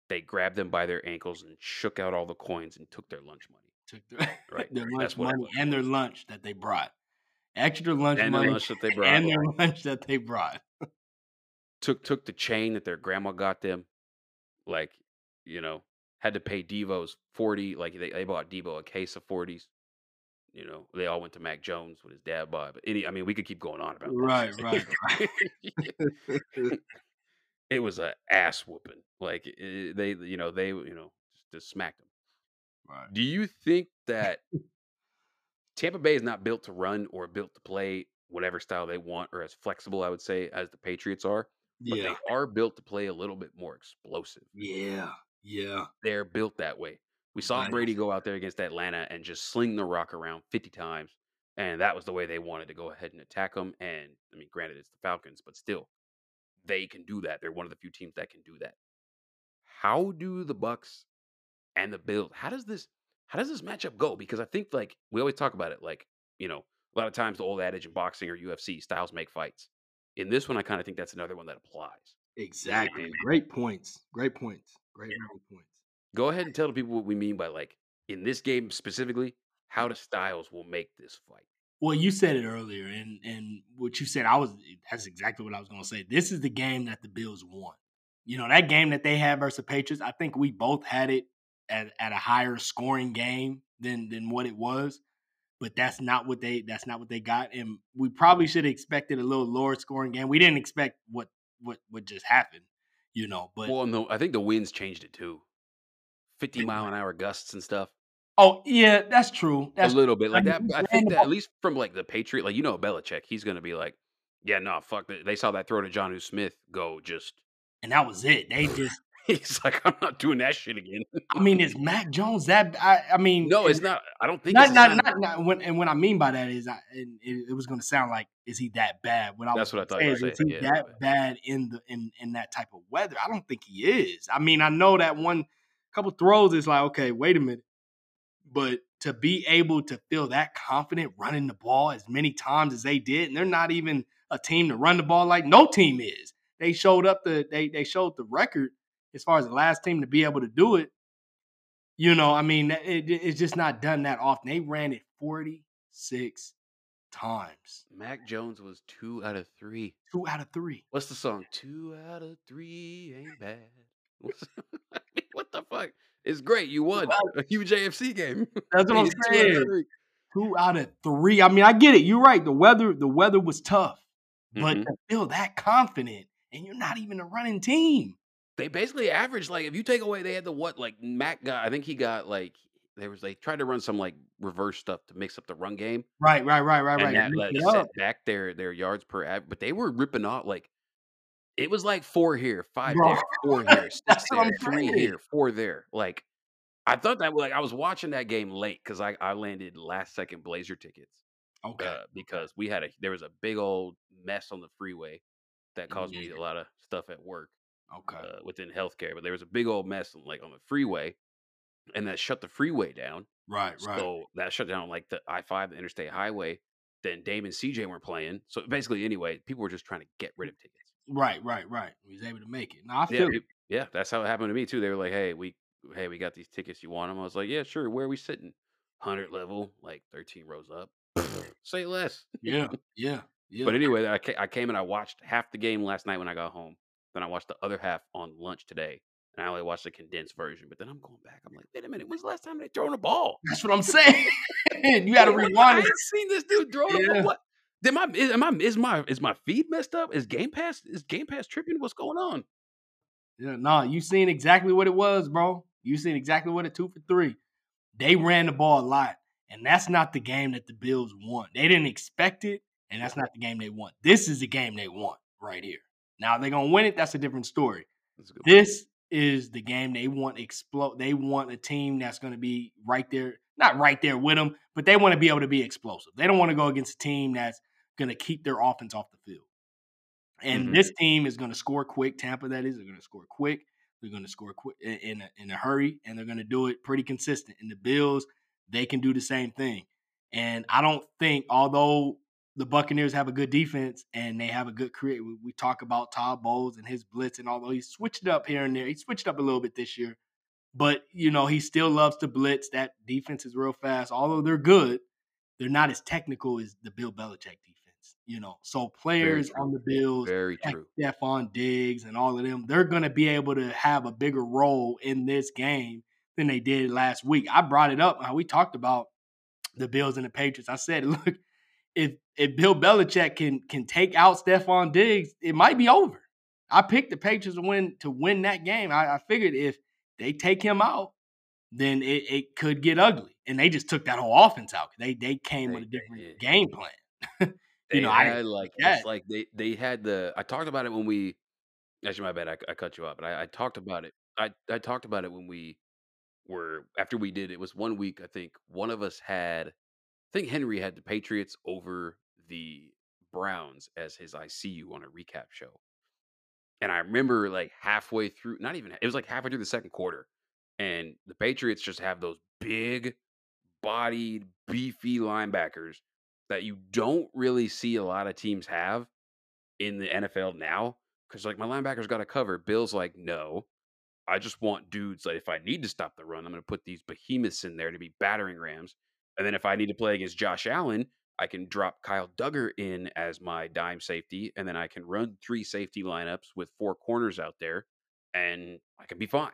A: They grabbed them by their ankles and shook out all the coins and took their lunch money.
B: Took their,
A: Right.
B: their lunch money and their lunch that they brought. Extra lunch
A: And
B: money
A: lunch that they brought.
B: and their lunch that they brought.
A: took took the chain that their grandma got them, like you know, had to pay Devo's forty. Like they, they bought Devo a case of forties. You know, they all went to Mac Jones with his dad bought. But any, I mean, we could keep going on about this.
B: Right, right,
A: it was a ass whooping. Like eh, they, you know, they, you know, just, just smacked them.
B: Right.
A: Do you think that Tampa Bay is not built to run or built to play whatever style they want, or as flexible, I would say, as the Patriots are? But
B: Yeah.
A: they are built to play a little bit more explosive.
B: Yeah. Yeah.
A: They're built that way. We saw Brady go out there against Atlanta and just sling the rock around 50 times, and that was the way they wanted to go ahead and attack them. And I mean, granted, it's the Falcons, but still, they can do that. They're one of the few teams that can do that. How do the Bucks and the Bills? How does this? How does this matchup go? Because I think like we always talk about it, like you know, a lot of times the old adage in boxing or UFC, styles make fights. In this one, I kind of think that's another one that applies.
B: exactly. Great points. Great points. Great, great points.
A: Go ahead and tell the people what we mean by like in this game specifically, how the mm. styles will make this fight.
B: Well, you said it earlier, and and what you said, I was that's exactly what I was going to say. This is the game that the Bills won. You know that game that they had versus the Patriots. I think we both had it at, at a higher scoring game than than what it was, but that's not what they that's not what they got, and we probably should have expected a little lower scoring game. We didn't expect what what what just happened, you know. But
A: Well, no, I think the winds changed it too. 50 mile an hour gusts and stuff.
B: oh yeah, that's true. That's
A: a little bit like that. I think that at least from like the Patriot, like you know Belichick, he's gonna be like, yeah, no, fuck that. They saw that throw to Jonnu Smith go just.
B: and that was it. They just.
A: He's like, I'm not doing that shit again.
B: I mean, is Mac Jones that? I, I mean,
A: no, it's not. I don't think
B: not
A: it's
B: not, not not when and what I mean by that is I and it, it was going to sound like is he that bad? What I
A: That's what I thought
B: is, is he
A: yeah,
B: that bad in the in in that type of weather? I don't think he is. I mean, I know that one couple throws is like okay, wait a minute, but to be able to feel that confident running the ball as many times as they did, and they're not even a team to run the ball like no team is. They showed up the they they showed the record as far as the last team to be able to do it. You know, I mean, it, it's just not done that often. They ran it 46 times,
A: Mac Jones was two out of three.
B: two out of three.
A: What's the song? Two out of three ain't bad. What's- I mean, what the fuck? It's great. You won a huge AFC game.
B: That's what I'm
A: You two out of
B: saying. Two out of three. I mean, I get it. You're right. The weather, the weather was tough, but
A: Mhm.
B: to feel that confident, and you're not even a running team.
A: They basically averaged like if you take away they had the what like Mac got I think he got like there was they tried to run some like reverse stuff to mix up the run game
B: Right, right, right, right,
A: and
B: right.
A: that set back their their yards per av- but they were ripping off like it was like four here five
B: Bro,
A: there four here six there three here four there like I thought that like I was watching that game late because I I landed last second Blazer tickets
B: Okay.
A: uh, because we had a there was a big old mess on the freeway that caused me a lot of stuff at work
B: Okay.
A: uh, within healthcare, but there was a big old mess like on the freeway, and that shut the freeway down.
B: right, right.
A: So that shut down like the I five, the interstate highway. Then Dame and CJ weren't playing. So basically, anyway, people were just trying to get rid of tickets.
B: Right, right, right. He was able to make it. Now I
A: Yeah,
B: feel
A: peop- yeah, that's how it happened to me too. They were like, "Hey, we, hey, we got these tickets. You want them?" I was like, "Yeah, sure. Where are we sitting? Hundred level, like thirteen rows up. Say less."
B: yeah, yeah, yeah.
A: But anyway, I I came and I watched half the game last night when I got home. Then I watched the other half on lunch today, and I only watched the condensed version. But then I'm going back. I'm like, wait a minute, when's the last time they thrown a ball?
B: That's what I'm saying. you got to?
A: I
B: rewind it.
A: ain't seen this dude throw the
B: Yeah.
A: ball. What? Am I, is, am I, is my is my feed messed up? Is Game Pass is Game Pass tripping? What's going on?
B: Yeah, no, you seen exactly what it was, bro. You seen exactly what it two for three. They ran the ball a lot, and that's not the game that the Bills want. They didn't expect it, and that's not the game they want. This is the game they want right here. Now they're gonna win it. That's a different story.
A: A.
B: This is the game they want explode. They want a team that's going to be right there, not right there with them, but they want to be able to be explosive. They don't want to go against a team that's going to keep their offense off the field. And
A: Mhm.
B: this team is going to score quick. Tampa, that is, they're going to score quick. They're going to score quick in in a, in a hurry, and they're going to do it pretty consistent. And the Bills, they can do the same thing. And I don't think, although the Buccaneers have a good defense and they have a good create. We, we talk about Todd Bowles and his blitz, and although he switched it up here and there, he switched up a little bit this year. But you know, he still loves to blitz. That defense is real fast. Although they're good, they're not as technical as the Bill Belichick defense. You know, so players on the Bills,
A: Very
B: like
A: true.
B: Stefon Diggs and all of them, they're going to be able to have a bigger role in this game than they did last week. I brought it up. We talked about the Bills and the Patriots. I said, look, if if Bill Belichick can can take out Stefon Diggs, it might be over. I picked the Patriots to win to win that game. I, I figured if they take him out, then it, it could get ugly. And they just took that whole offense out. They they came with a
A: They- they
B: different game plan.
A: They
B: you know, I
A: like
B: yeah.
A: it's like they they had the. I talked about it when we. Actually, my bad. I, I cut you off, but I, I talked about it. I I talked about it when we were after we did it was one week, I think one of us had I think Henry had the Patriots over the Browns as his ICU on a recap show. And I remember like halfway through, not even it was like halfway through the second quarter, and the Patriots just have those big bodied, beefy linebackers that you don't really see a lot of teams have in the NFL now. Cause like my linebackers got to cover. Bill's like, no, I just want dudes Like, if I need to stop the run, I'm going to put these behemoths in there to be battering rams. And then if I need to play against Josh Allen, I can drop Kyle Dugger in as my dime safety, and then I can run three safety lineups with four corners out there, and I can be fine.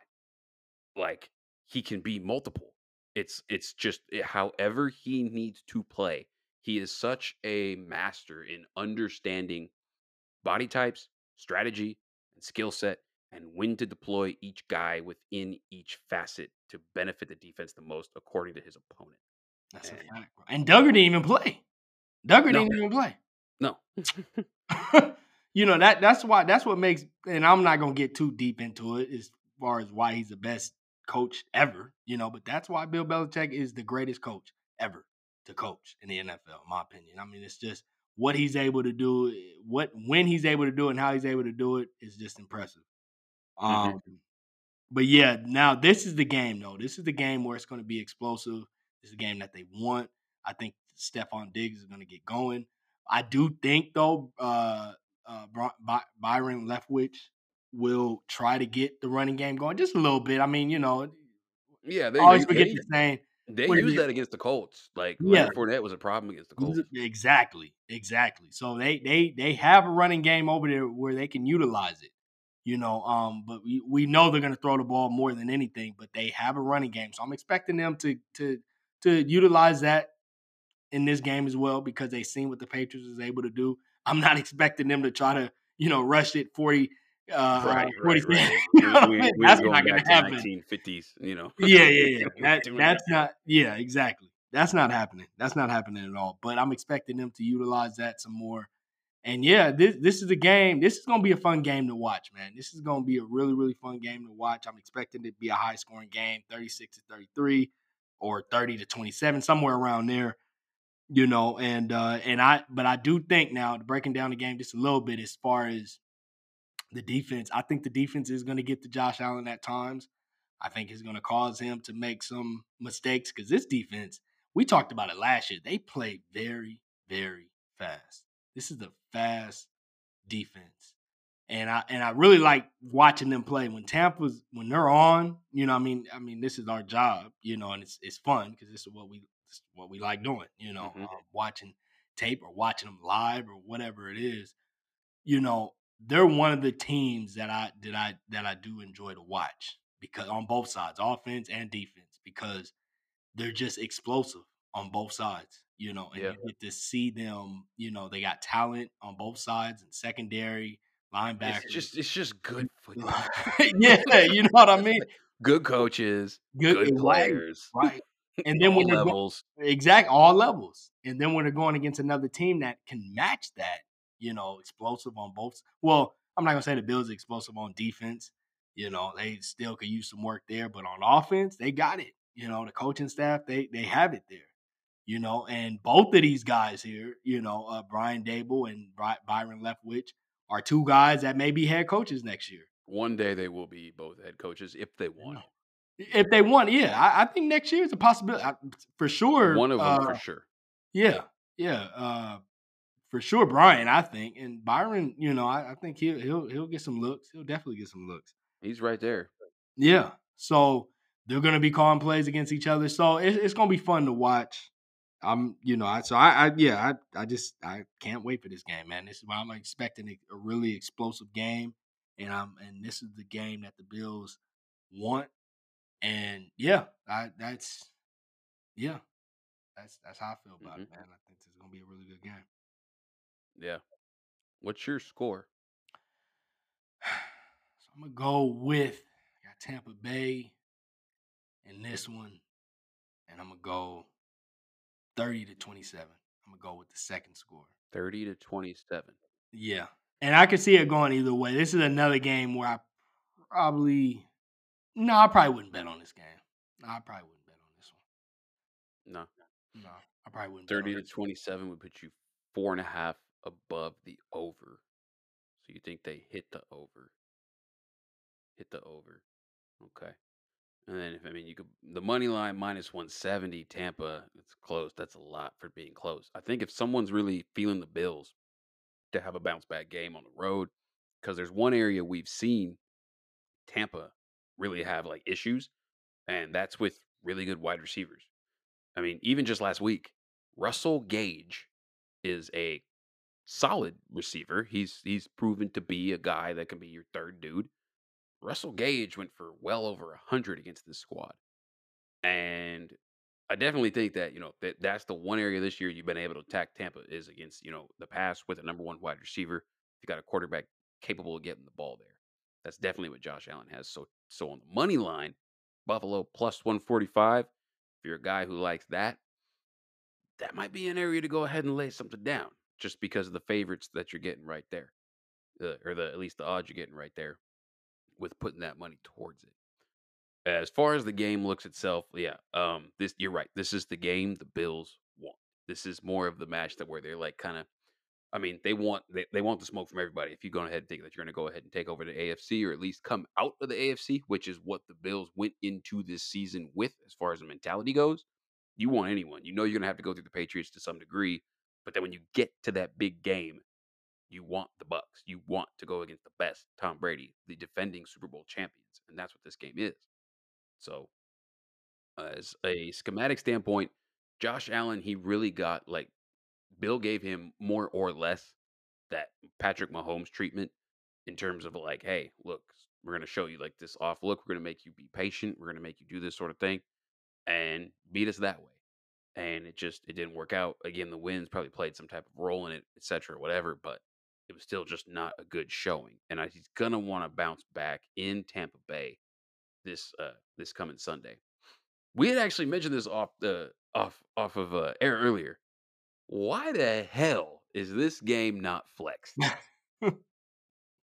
A: Like he can be multiple. It's it's just eh, however he needs to play. He is such a master in understanding body types, strategy, and skill set, and when to deploy each guy within each facet to benefit the defense the most according to his opponent.
B: That's and, a fact. And Dugger didn't even play. Dugger no. didn't even play.
A: No.
B: you know that that's why that's what makes and I'm not gonna get too deep into it as far as why he's the best coach ever, you know, but that's why Bill Belichick is the greatest coach ever to coach in the NFL, in my opinion. I mean, it's just what he's able to do, what when he's able to do it and how he's able to do it is just impressive. Mm-hmm. Um but yeah, now this is the game though. This is the game where it's going to be explosive. This is a game that they want. I think Stefon Diggs is going to get going. I do think though, uh, uh, By- Byron Leftwich will try to get the running game going just a little bit. I mean, you know,
A: yeah, they
B: always forget the say
A: they used that against the Colts. Like yeah. Leonard Fournette was a problem against the Colts.
B: Exactly, exactly. So they they they have a running game over there where they can utilize it. You know, um, but we, we know they're going to throw the ball more than anything. But they have a running game, so I'm expecting them to to to utilize that in this game as well because they seen what the Patriots was able to do. I'm not expecting them to try to, you know, rush it 40 uh, right, 40 right, right. you know we, we, that's not going to happen.
A: 1950s, you know.
B: yeah, yeah, yeah. That, that's that. not. Yeah, exactly. That's not happening. That's not happening at all. But I'm expecting them to utilize that some more. And yeah, this this is a game. This is going to be a fun game to watch, man. This is going to be a really really fun game to watch. I'm expecting it to be a high scoring game, 36 to 33 or 30 to 27, somewhere around there you know, and uh and I but I do think now breaking down the game just a little bit as far as the defense, I think the defense is going to get to Josh Allen at times. I think it's going to cause him to make some mistakes because this defense, we talked about it last year. They play very, very fast. This is the fast defense. And I and I really like watching them play when Tampa's when they're on, you know, I mean, I mean, this is our job, you know, and it's it's fun because this is what we what we like doing, you know, mm-hmm. um, watching tape or watching them live or whatever it is. You know, they're one of the teams that I that I that I do enjoy to watch because on both sides, offense and defense, because they're just explosive on both sides, you know, and yeah. you get to see them, you know, they got talent on both sides and secondary, linebackers.
A: It's just it's just good football.
B: yeah, you know what I mean?
A: Good coaches, good, good players.
B: Right and then when levels, go- exact all levels, and then when they're going against another team that can match that, you know, explosive on both. Well, I'm not gonna say the Bills are explosive on defense. You know, they still could use some work there, but on offense, they got it. You know, the coaching staff, they they have it there. You know, and both of these guys here, you know, uh, Brian Daboll and By- Byron Leftwich are two guys that may be head coaches next year.
A: One day they will be both head coaches if they want.
B: If they want, yeah, I, I think next year is a possibility I, for sure.
A: One of them uh, for sure.
B: Yeah, yeah, uh, for sure. Brian, I think, and Byron, you know, I, I think he'll he'll he'll get some looks. He'll definitely get some looks.
A: He's right there.
B: Yeah. So they're gonna be calling plays against each other. So it, it's gonna be fun to watch. I'm, you know, I, so I, I, yeah, I, I just, I can't wait for this game, man. This is why I'm expecting a, a really explosive game, and I'm, and this is the game that the Bills want and yeah, I, that's yeah, that's that's how I feel about mm-hmm. it, man. I think this is gonna be a really good game.
A: Yeah. What's your score?
B: So I'm gonna go with I got Tampa Bay in this one, and I'm gonna go 30 to 27. I'm gonna go with the second score.
A: 30 to 27.
B: Yeah. And I could see it going either way. This is another game where I probably no, I probably wouldn't bet on this game. I probably wouldn't bet on this one.
A: No.
B: No, I probably wouldn't. bet on
A: 30 to. 27 would put you four and a half above the over. So you think they hit the over? Hit the over. Okay. And then if I mean you could the money line minus 170 Tampa, it's close. That's a lot for being close. I think if someone's really feeling the Bills to have a bounce back game on the road, because there's one area we've seen Tampa really have like issues, and that's with really good wide receivers. I mean, even just last week, Russell Gage is a solid receiver. He's he's proven to be a guy that can be your third dude. Russell Gage went for well over a hundred against this squad, and I definitely think that you know that that's the one area this year you've been able to attack Tampa is against you know the pass with a number one wide receiver. If you got a quarterback capable of getting the ball there, that's definitely what Josh Allen has. So so on the money line, Buffalo plus one forty five. If you're a guy who likes that, that might be an area to go ahead and lay something down, just because of the favorites that you're getting right there, uh, or the at least the odds you're getting right there with putting that money towards it. As far as the game looks itself, yeah, um, this you're right. This is the game the Bills want. This is more of the match that where they're like kind of, I mean, they want they, they want the smoke from everybody. If you go ahead and think that you're going to go ahead and take over the AFC or at least come out of the AFC, which is what the Bills went into this season with as far as the mentality goes, you want anyone. You know you're going to have to go through the Patriots to some degree, but then when you get to that big game, you want the Bucks. You want to go against the best, Tom Brady, the defending Super Bowl champions, and that's what this game is. So, as a schematic standpoint, Josh Allen, he really got like Bill gave him more or less that Patrick Mahomes treatment in terms of like, hey, look, we're going to show you like this off look. We're going to make you be patient. We're going to make you do this sort of thing and beat us that way. And it just it didn't work out. Again, the wins probably played some type of role in it, etc., whatever. But it was still just not a good showing. And I, he's gonna want to bounce back in Tampa Bay this uh this coming Sunday. We had actually mentioned this off the off off of uh, air earlier. Why the hell is this game not flexed?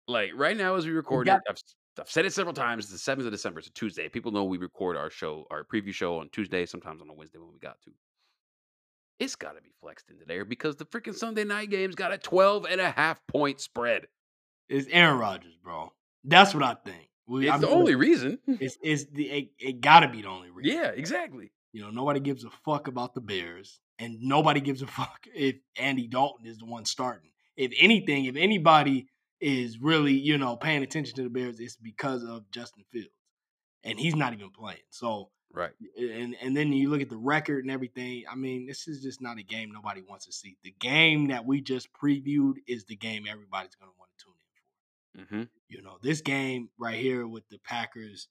A: like right now, as we record it, I've, I've said it several times. It's the seventh of December. It's a Tuesday. People know we record our show, our preview show on Tuesday, sometimes on a Wednesday when we got to. It's got to be flexed into there because the freaking Sunday night game's got a 12 and a half point spread.
B: It's Aaron Rodgers, bro. That's what I think. We,
A: It's
B: I
A: the only reason.
B: It's it's the it, it gotta be the only reason.
A: Yeah, exactly.
B: You know, nobody gives a fuck about the Bears, and nobody gives a fuck if Andy Dalton is the one starting. If anything, if anybody is really, you know, paying attention to the Bears, it's because of Justin Fields. And he's not even playing. So
A: Right.
B: and and then you look at the record and everything. I mean, this is just not a game nobody wants to see. The game that we just previewed is the game everybody's gonna want to tune in for.
A: hmm
B: You know, this game right here with the Packers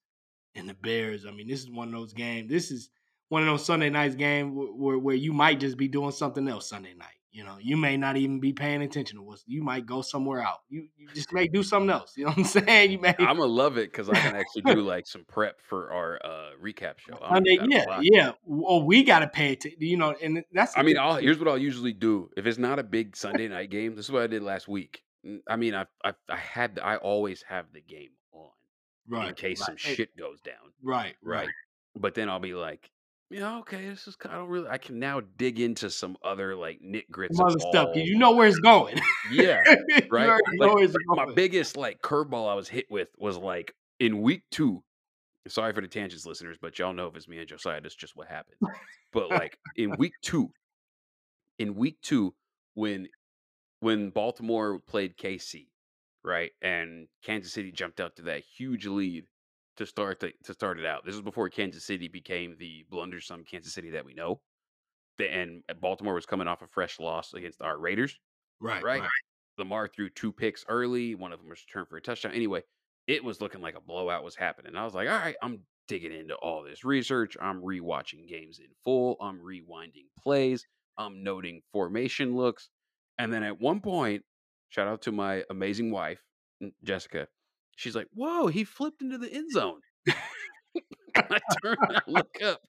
B: and the Bears. I mean, this is one of those games. This is one of those Sunday nights game where, where, where you might just be doing something else Sunday night. You know, you may not even be paying attention to what's. You might go somewhere out. You you just may do something else. You know what I'm saying? You may
A: I'm gonna love it because I can actually do like some prep for our uh recap show.
B: Sunday.
A: not
B: Yeah,
A: lie.
B: yeah. Well, we got to pay attention. You know, and that's.
A: I mean. I'll, here's what I'll usually do. If it's not a big Sunday night game, this is what I did last week. I mean, I I, I had I always have the game on
B: right
A: in case some
B: right, hey,
A: shit goes down.
B: Right,
A: Right.
B: right.
A: But then I'll be like, yeah, okay, this is kind of really. I can now dig into some other like nit grits
B: other stuff. You know where it's going.
A: Yeah, right. Like my biggest like curveball I was hit with was like in week two. Sorry for the tangents, listeners, but y'all know if it's me and Josiah, that's just what happened. But like in week two, in week two, when when Baltimore played KC, right, and Kansas City jumped out to that huge lead to start the, to start it out. This was before Kansas City became the blundersome Kansas City that we know. The, and uh, Baltimore was coming off a fresh loss against our Raiders
B: Right,
A: right?
B: right.
A: Lamar threw two picks early. One of them was returned for a touchdown. Anyway, it was looking like a blowout was happening. I was like, all right, I'm digging into all this research. I'm rewatching games in full. I'm rewinding plays. I'm noting formation looks. And then at one point, shout out to my amazing wife, Jessica. She's like, whoa, he flipped into the end zone. I turn and I look up.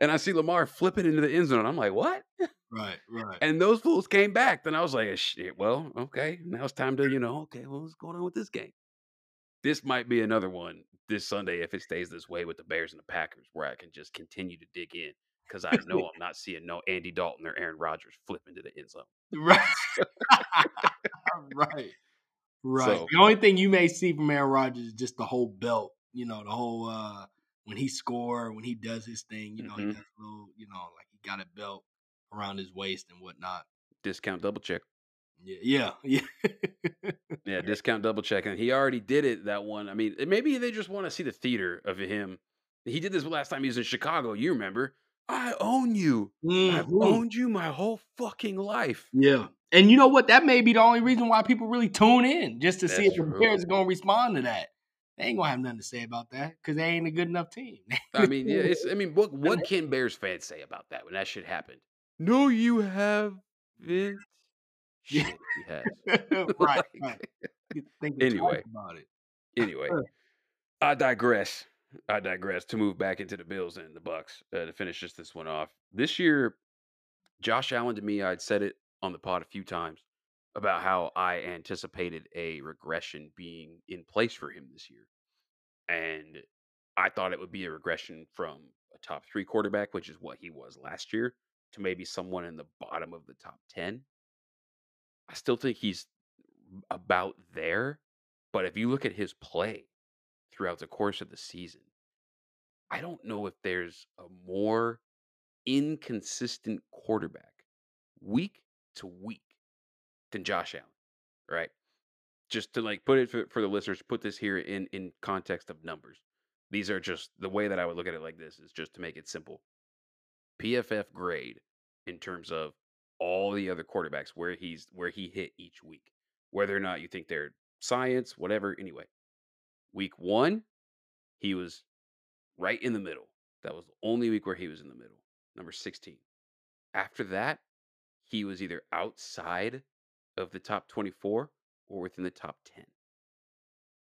A: And I see Lamar flipping into the end zone. I'm like, what?
B: Right, right.
A: And those fools came back. Then I was like, shit, well, okay. Now it's time to, you know, okay, well, what's going on with this game? this might be another one this Sunday if it stays this way with the Bears and the Packers, where I can just continue to dig in because I know I'm not seeing no Andy Dalton or Aaron Rodgers flip into the end zone.
B: Right. right. Right.
A: So-
B: the only thing you may see from Aaron Rodgers is just the whole belt. You know, the whole uh when he score, when he does his thing, you know, he
A: Mhm.
B: does a little, you know, like he got a belt around his waist and whatnot.
A: Discount double check.
B: Yeah, yeah, yeah.
A: Yeah, discount double check. And he already did it that one. I mean, maybe they just want to see the theater of him. He did this last time he was in Chicago. You remember? I own you. I've
B: Mhm.
A: owned you my whole fucking life.
B: Yeah. And you know what? That may be the only reason why people really tune in, just to see
A: That's
B: if the
A: true.
B: Bears are gonna respond to that. They ain't gonna have nothing to say about that because they ain't a good enough team.
A: I mean, yeah, it's I mean, what what can Bears fans say about that when that shit happened? No, you haven't. Shit, he has.
B: right, right. You thinking twice
A: Anyway.
B: about it.
A: Anyway, I digress. I digress to move back into the Bills and the Bucks uh, to finish just this one off. This year, Josh Allen to me, I'd said it on the pod a few times about how I anticipated a regression being in place for him this year, and I thought it would be a regression from a top three quarterback, which is what he was last year, to maybe someone in the bottom of the top ten. I still think he's about there, but if you look at his play throughout the course of the season. I don't know if there's a more inconsistent quarterback week to week than Josh Allen, right? Just to like put it for, for the listeners, put this here in in context of numbers. These are just the way that I would look at it like this is just to make it simple. PFF grade in terms of all the other quarterbacks where he's where he hit each week, whether or not you think they're science, whatever. Anyway, week one, he was right in the middle. That was the only week where he was in the middle, number 16. After that, he was either outside of the top 24 or within the top 10.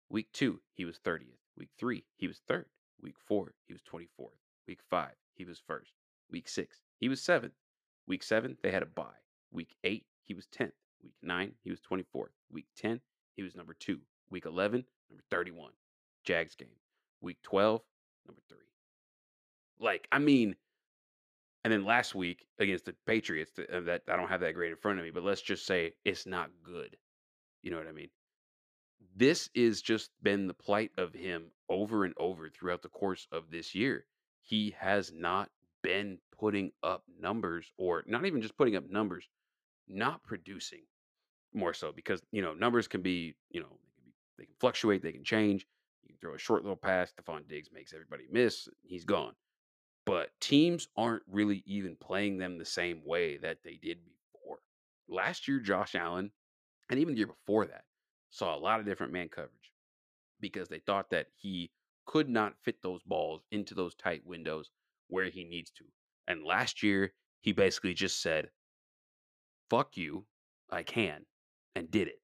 A: Week two, he was 30th. Week three, he was third. Week four, he was 24th. Week five, he was first. Week six, he was seventh. Week seven, they had a bye. Week eight, he was 10th. Week nine, he was 24th. Week 10, he was number two. Week 11, number 31. Jags game. Week 12, number three. Like, I mean, and then last week against the Patriots, uh, that I don't have that grade in front of me, but let's just say it's not good. You know what I mean? This is just been the plight of him over and over throughout the course of this year. He has not been putting up numbers, or not even just putting up numbers, not producing more so because you know numbers can be you know they can, fluctuate, they can change. You can throw a short little pass. Stefon Diggs makes everybody miss. He's gone. But teams aren't really even playing them the same way that they did before. Last year, Josh Allen, and even the year before that, saw a lot of different man coverage because they thought that he could not fit those balls into those tight windows where he needs to. And last year, he basically just said, fuck you, I can, and did it.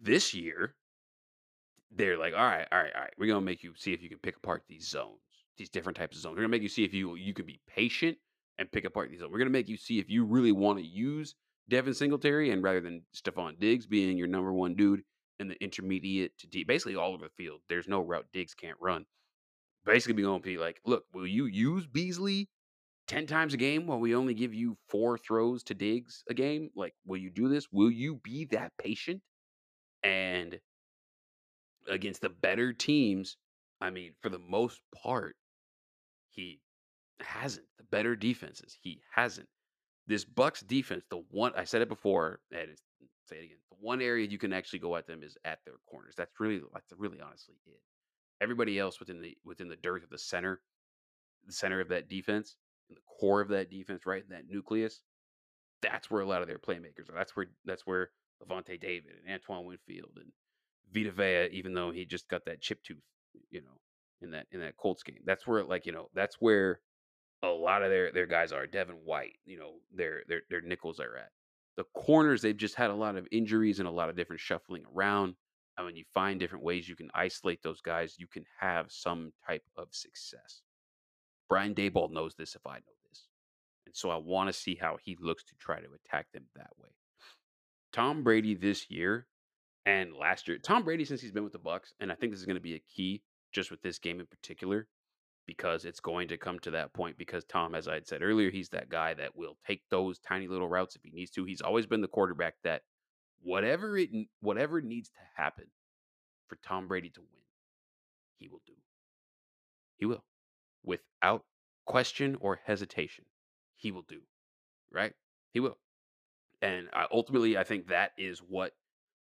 A: This year, they're like, all right, all right, all right, we're gonna make you see if you can pick apart these zones, these different types of zones. We're gonna make you see if you you can be patient and pick apart these zones. We're gonna make you see if you really want to use Devin Singletary and rather than Stefon Diggs being your number one dude in the intermediate to deep, basically all over the field. There's no route Diggs can't run. Basically, be gonna be like, look, will you use Beasley 10 times a game while we only give you four throws to Diggs a game? Like, will you do this? Will you be that patient? And against the better teams, I mean, for the most part, he hasn't. The better defenses, he hasn't. This Bucks defense, the one I said it before, and say it again. The one area you can actually go at them is at their corners. That's really, that's really honestly it. Everybody else within the within the dearth of the center, the center of that defense, the core of that defense, right in that nucleus, that's where a lot of their playmakers are. That's where that's where Lavonte David and Antoine Winfield and Vita Vea, even though he just got that chip tooth, you know, in that in that Colts game. That's where like, you know, that's where a lot of their their guys are. Devin White, you know, their their their nickels are at. The corners, they've just had a lot of injuries and a lot of different shuffling around. I mean, you find different ways you can isolate those guys, you can have some type of success. Brian Daboll knows this if I know this. And so I want to see how he looks to try to attack them that way. Tom Brady this year And last year, Tom Brady, since he's been with the Bucks, and I think this is going to be a key just with this game in particular, because it's going to come to that point. Because Tom, as I had said earlier, he's that guy that will take those tiny little routes if he needs to. He's always been the quarterback that whatever it whatever needs to happen for Tom Brady to win, he will do. He will, without question or hesitation, he will do. Right? He will. And I, ultimately, I think that is what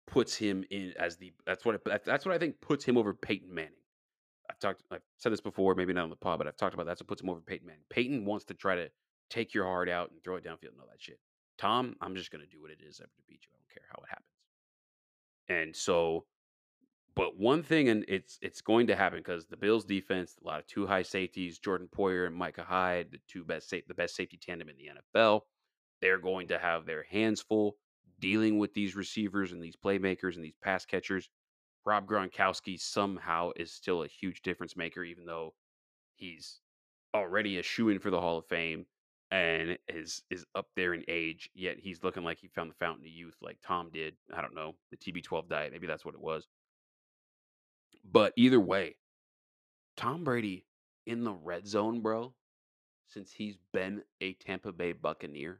A: puts him in as the that's what it, that's what I think puts him over Peyton Manning. I've talked I've said this before, maybe not on the pod, but I've talked about that's what puts him over Peyton Manning. Peyton wants to try to take your heart out and throw it downfield and all that shit. Tom, I'm just gonna do what it is ever to beat you. I don't care how it happens. And so, but one thing, and it's it's going to happen because the Bills defense, a lot of two high safeties, Jordan Poyer and Micah Hyde, the two best sa- the best safety tandem in the NFL. They're going to have their hands full dealing with these receivers and these playmakers and these pass catchers. Rob Gronkowski somehow is still a huge difference maker, even though he's already a shoe in for the Hall of Fame and is is up there in age. Yet he's looking like he found the fountain of youth, like Tom did. I don't know the TB12 diet, maybe that's what it was. But either way, Tom Brady in the red zone, bro. Since he's been a Tampa Bay Buccaneer,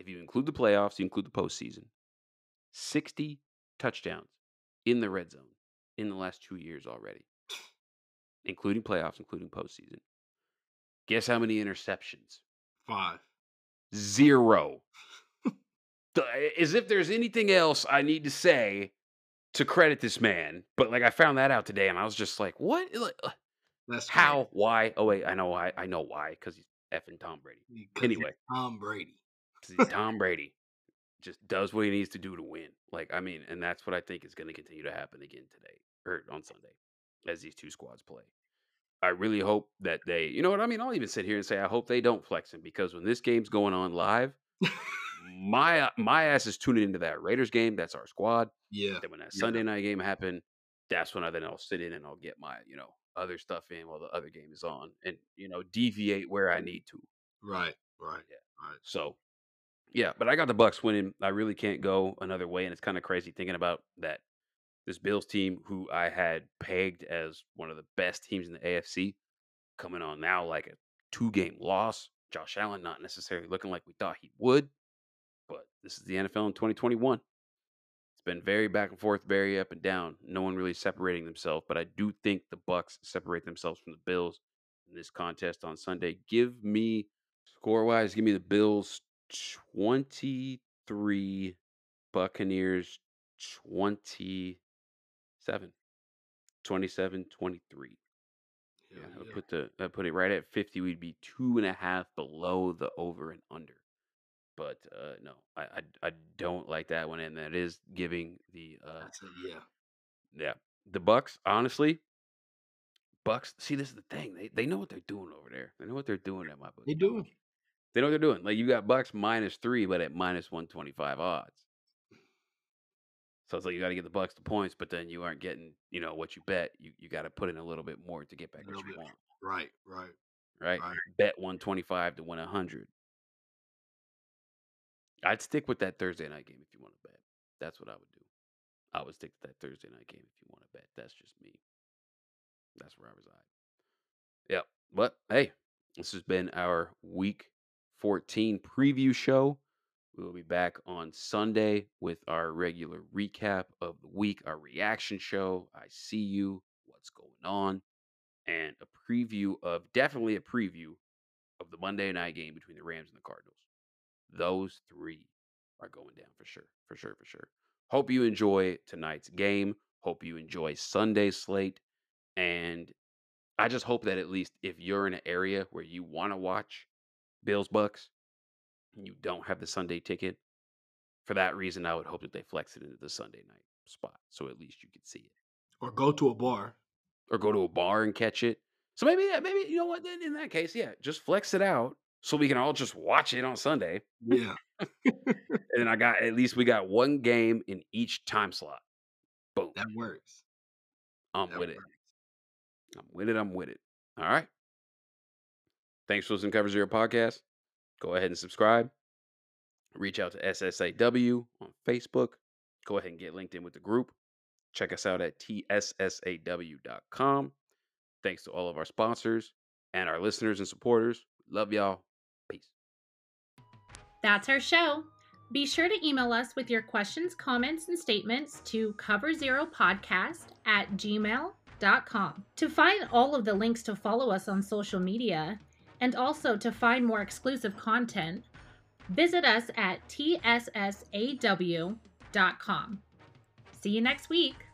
A: if you include the playoffs, you include the postseason, 60 touchdowns in the red zone in the last two years already, including playoffs, including postseason. Guess how many interceptions?
B: Five.
A: Zero. As if there's anything else I need to say to credit this man. But like I found that out today and I was just like, what? That's how? Why? Oh wait, I know why. I know why. Because he's effing Tom Brady. Anyway.
B: Tom Brady.
A: Tom Brady just does what he needs to do to win. Like, I mean, and that's what I think is going to continue to happen again today or on Sunday as these two squads play. I really hope that they, you know what I mean? I'll even sit here and say I hope they don't flex him because when this game's going on live, my my ass is tuning into that Raiders game. That's our squad.
B: Yeah.
A: Then when that
B: yeah.
A: Sunday night game happened, that's when I then I'll sit in and I'll get my you know other stuff in while the other game is on, and you know deviate where I need to.
B: Right. Right.
A: Yeah.
B: Right.
A: So yeah, but I got the Bucks winning. I really can't go another way, and it's kind of crazy thinking about that. This Bills team, who I had pegged as one of the best teams in the AFC, coming on now like a two-game loss. Josh Allen not necessarily looking like we thought he would, but this is the NFL in 2021. It's been very back and forth, very up and down. No one really separating themselves, but I do think the Bucks separate themselves from the Bills in this contest on Sunday. Give me score-wise, give me the Bills 23 Buccaneers 27 27 23 yeah, yeah. I put the I put it right at 50 we'd be two and a half below the over and under. But uh no I I, I don't like that one and that is giving the uh
B: a, yeah.
A: yeah the bucks honestly bucks see this is the thing they they know what they're doing over there. They know what they're doing at my book
B: they do
A: they know what they're doing. Like you got Bucks minus three, but at minus one twenty five odds. So it's like you got to get the Bucks the points, but then you aren't getting, you know, what you bet. You you got to put in a little bit more to get back what you
B: bit.
A: want.
B: Right, right,
A: right, right. Bet one twenty five to win a hundred. I'd stick with that Thursday night game if you want to bet. That's what I would do. I would stick to that Thursday night game if you want to bet. That's just me. That's where I reside. Yep. But hey, this has been our week 14 preview show. We will be back on Sunday with our regular recap of the week, our reaction show. I see you, what's going on, and a preview of definitely a preview of the Monday night game between the Rams and the Cardinals. Those three are going down for sure, for sure, for sure. Hope you enjoy tonight's game. Hope you enjoy Sunday's slate. And I just hope that at least if you're in an area where you want to watch Bills Bucks, and you don't have the Sunday ticket. For that reason, I would hope that they flex it into the Sunday night spot, so at least you could see it.
B: Or go to a bar.
A: Or go to a bar and catch it. So maybe, yeah, maybe you know what? Then in that case, yeah, just flex it out so we can all just watch it on Sunday.
B: Yeah.
A: and I got at least we got one game in each time slot. Boom.
B: That works.
A: I'm that with works. it. I'm with it. I'm with it. All right. Thanks for listening to Cover Zero Podcast. Go ahead and subscribe. Reach out to SSAW on Facebook. go ahead and get linked in with the group. Check us out at tssaw.com. Thanks to all of our sponsors and our listeners and supporters. Love y'all. Peace.
C: That's our show. Be sure to email us with your questions, comments, and statements to coverzeropodcast at gmail.com. To find all of the links to follow us on social media and also to find more exclusive content, visit us at tssaw.com. See you next week.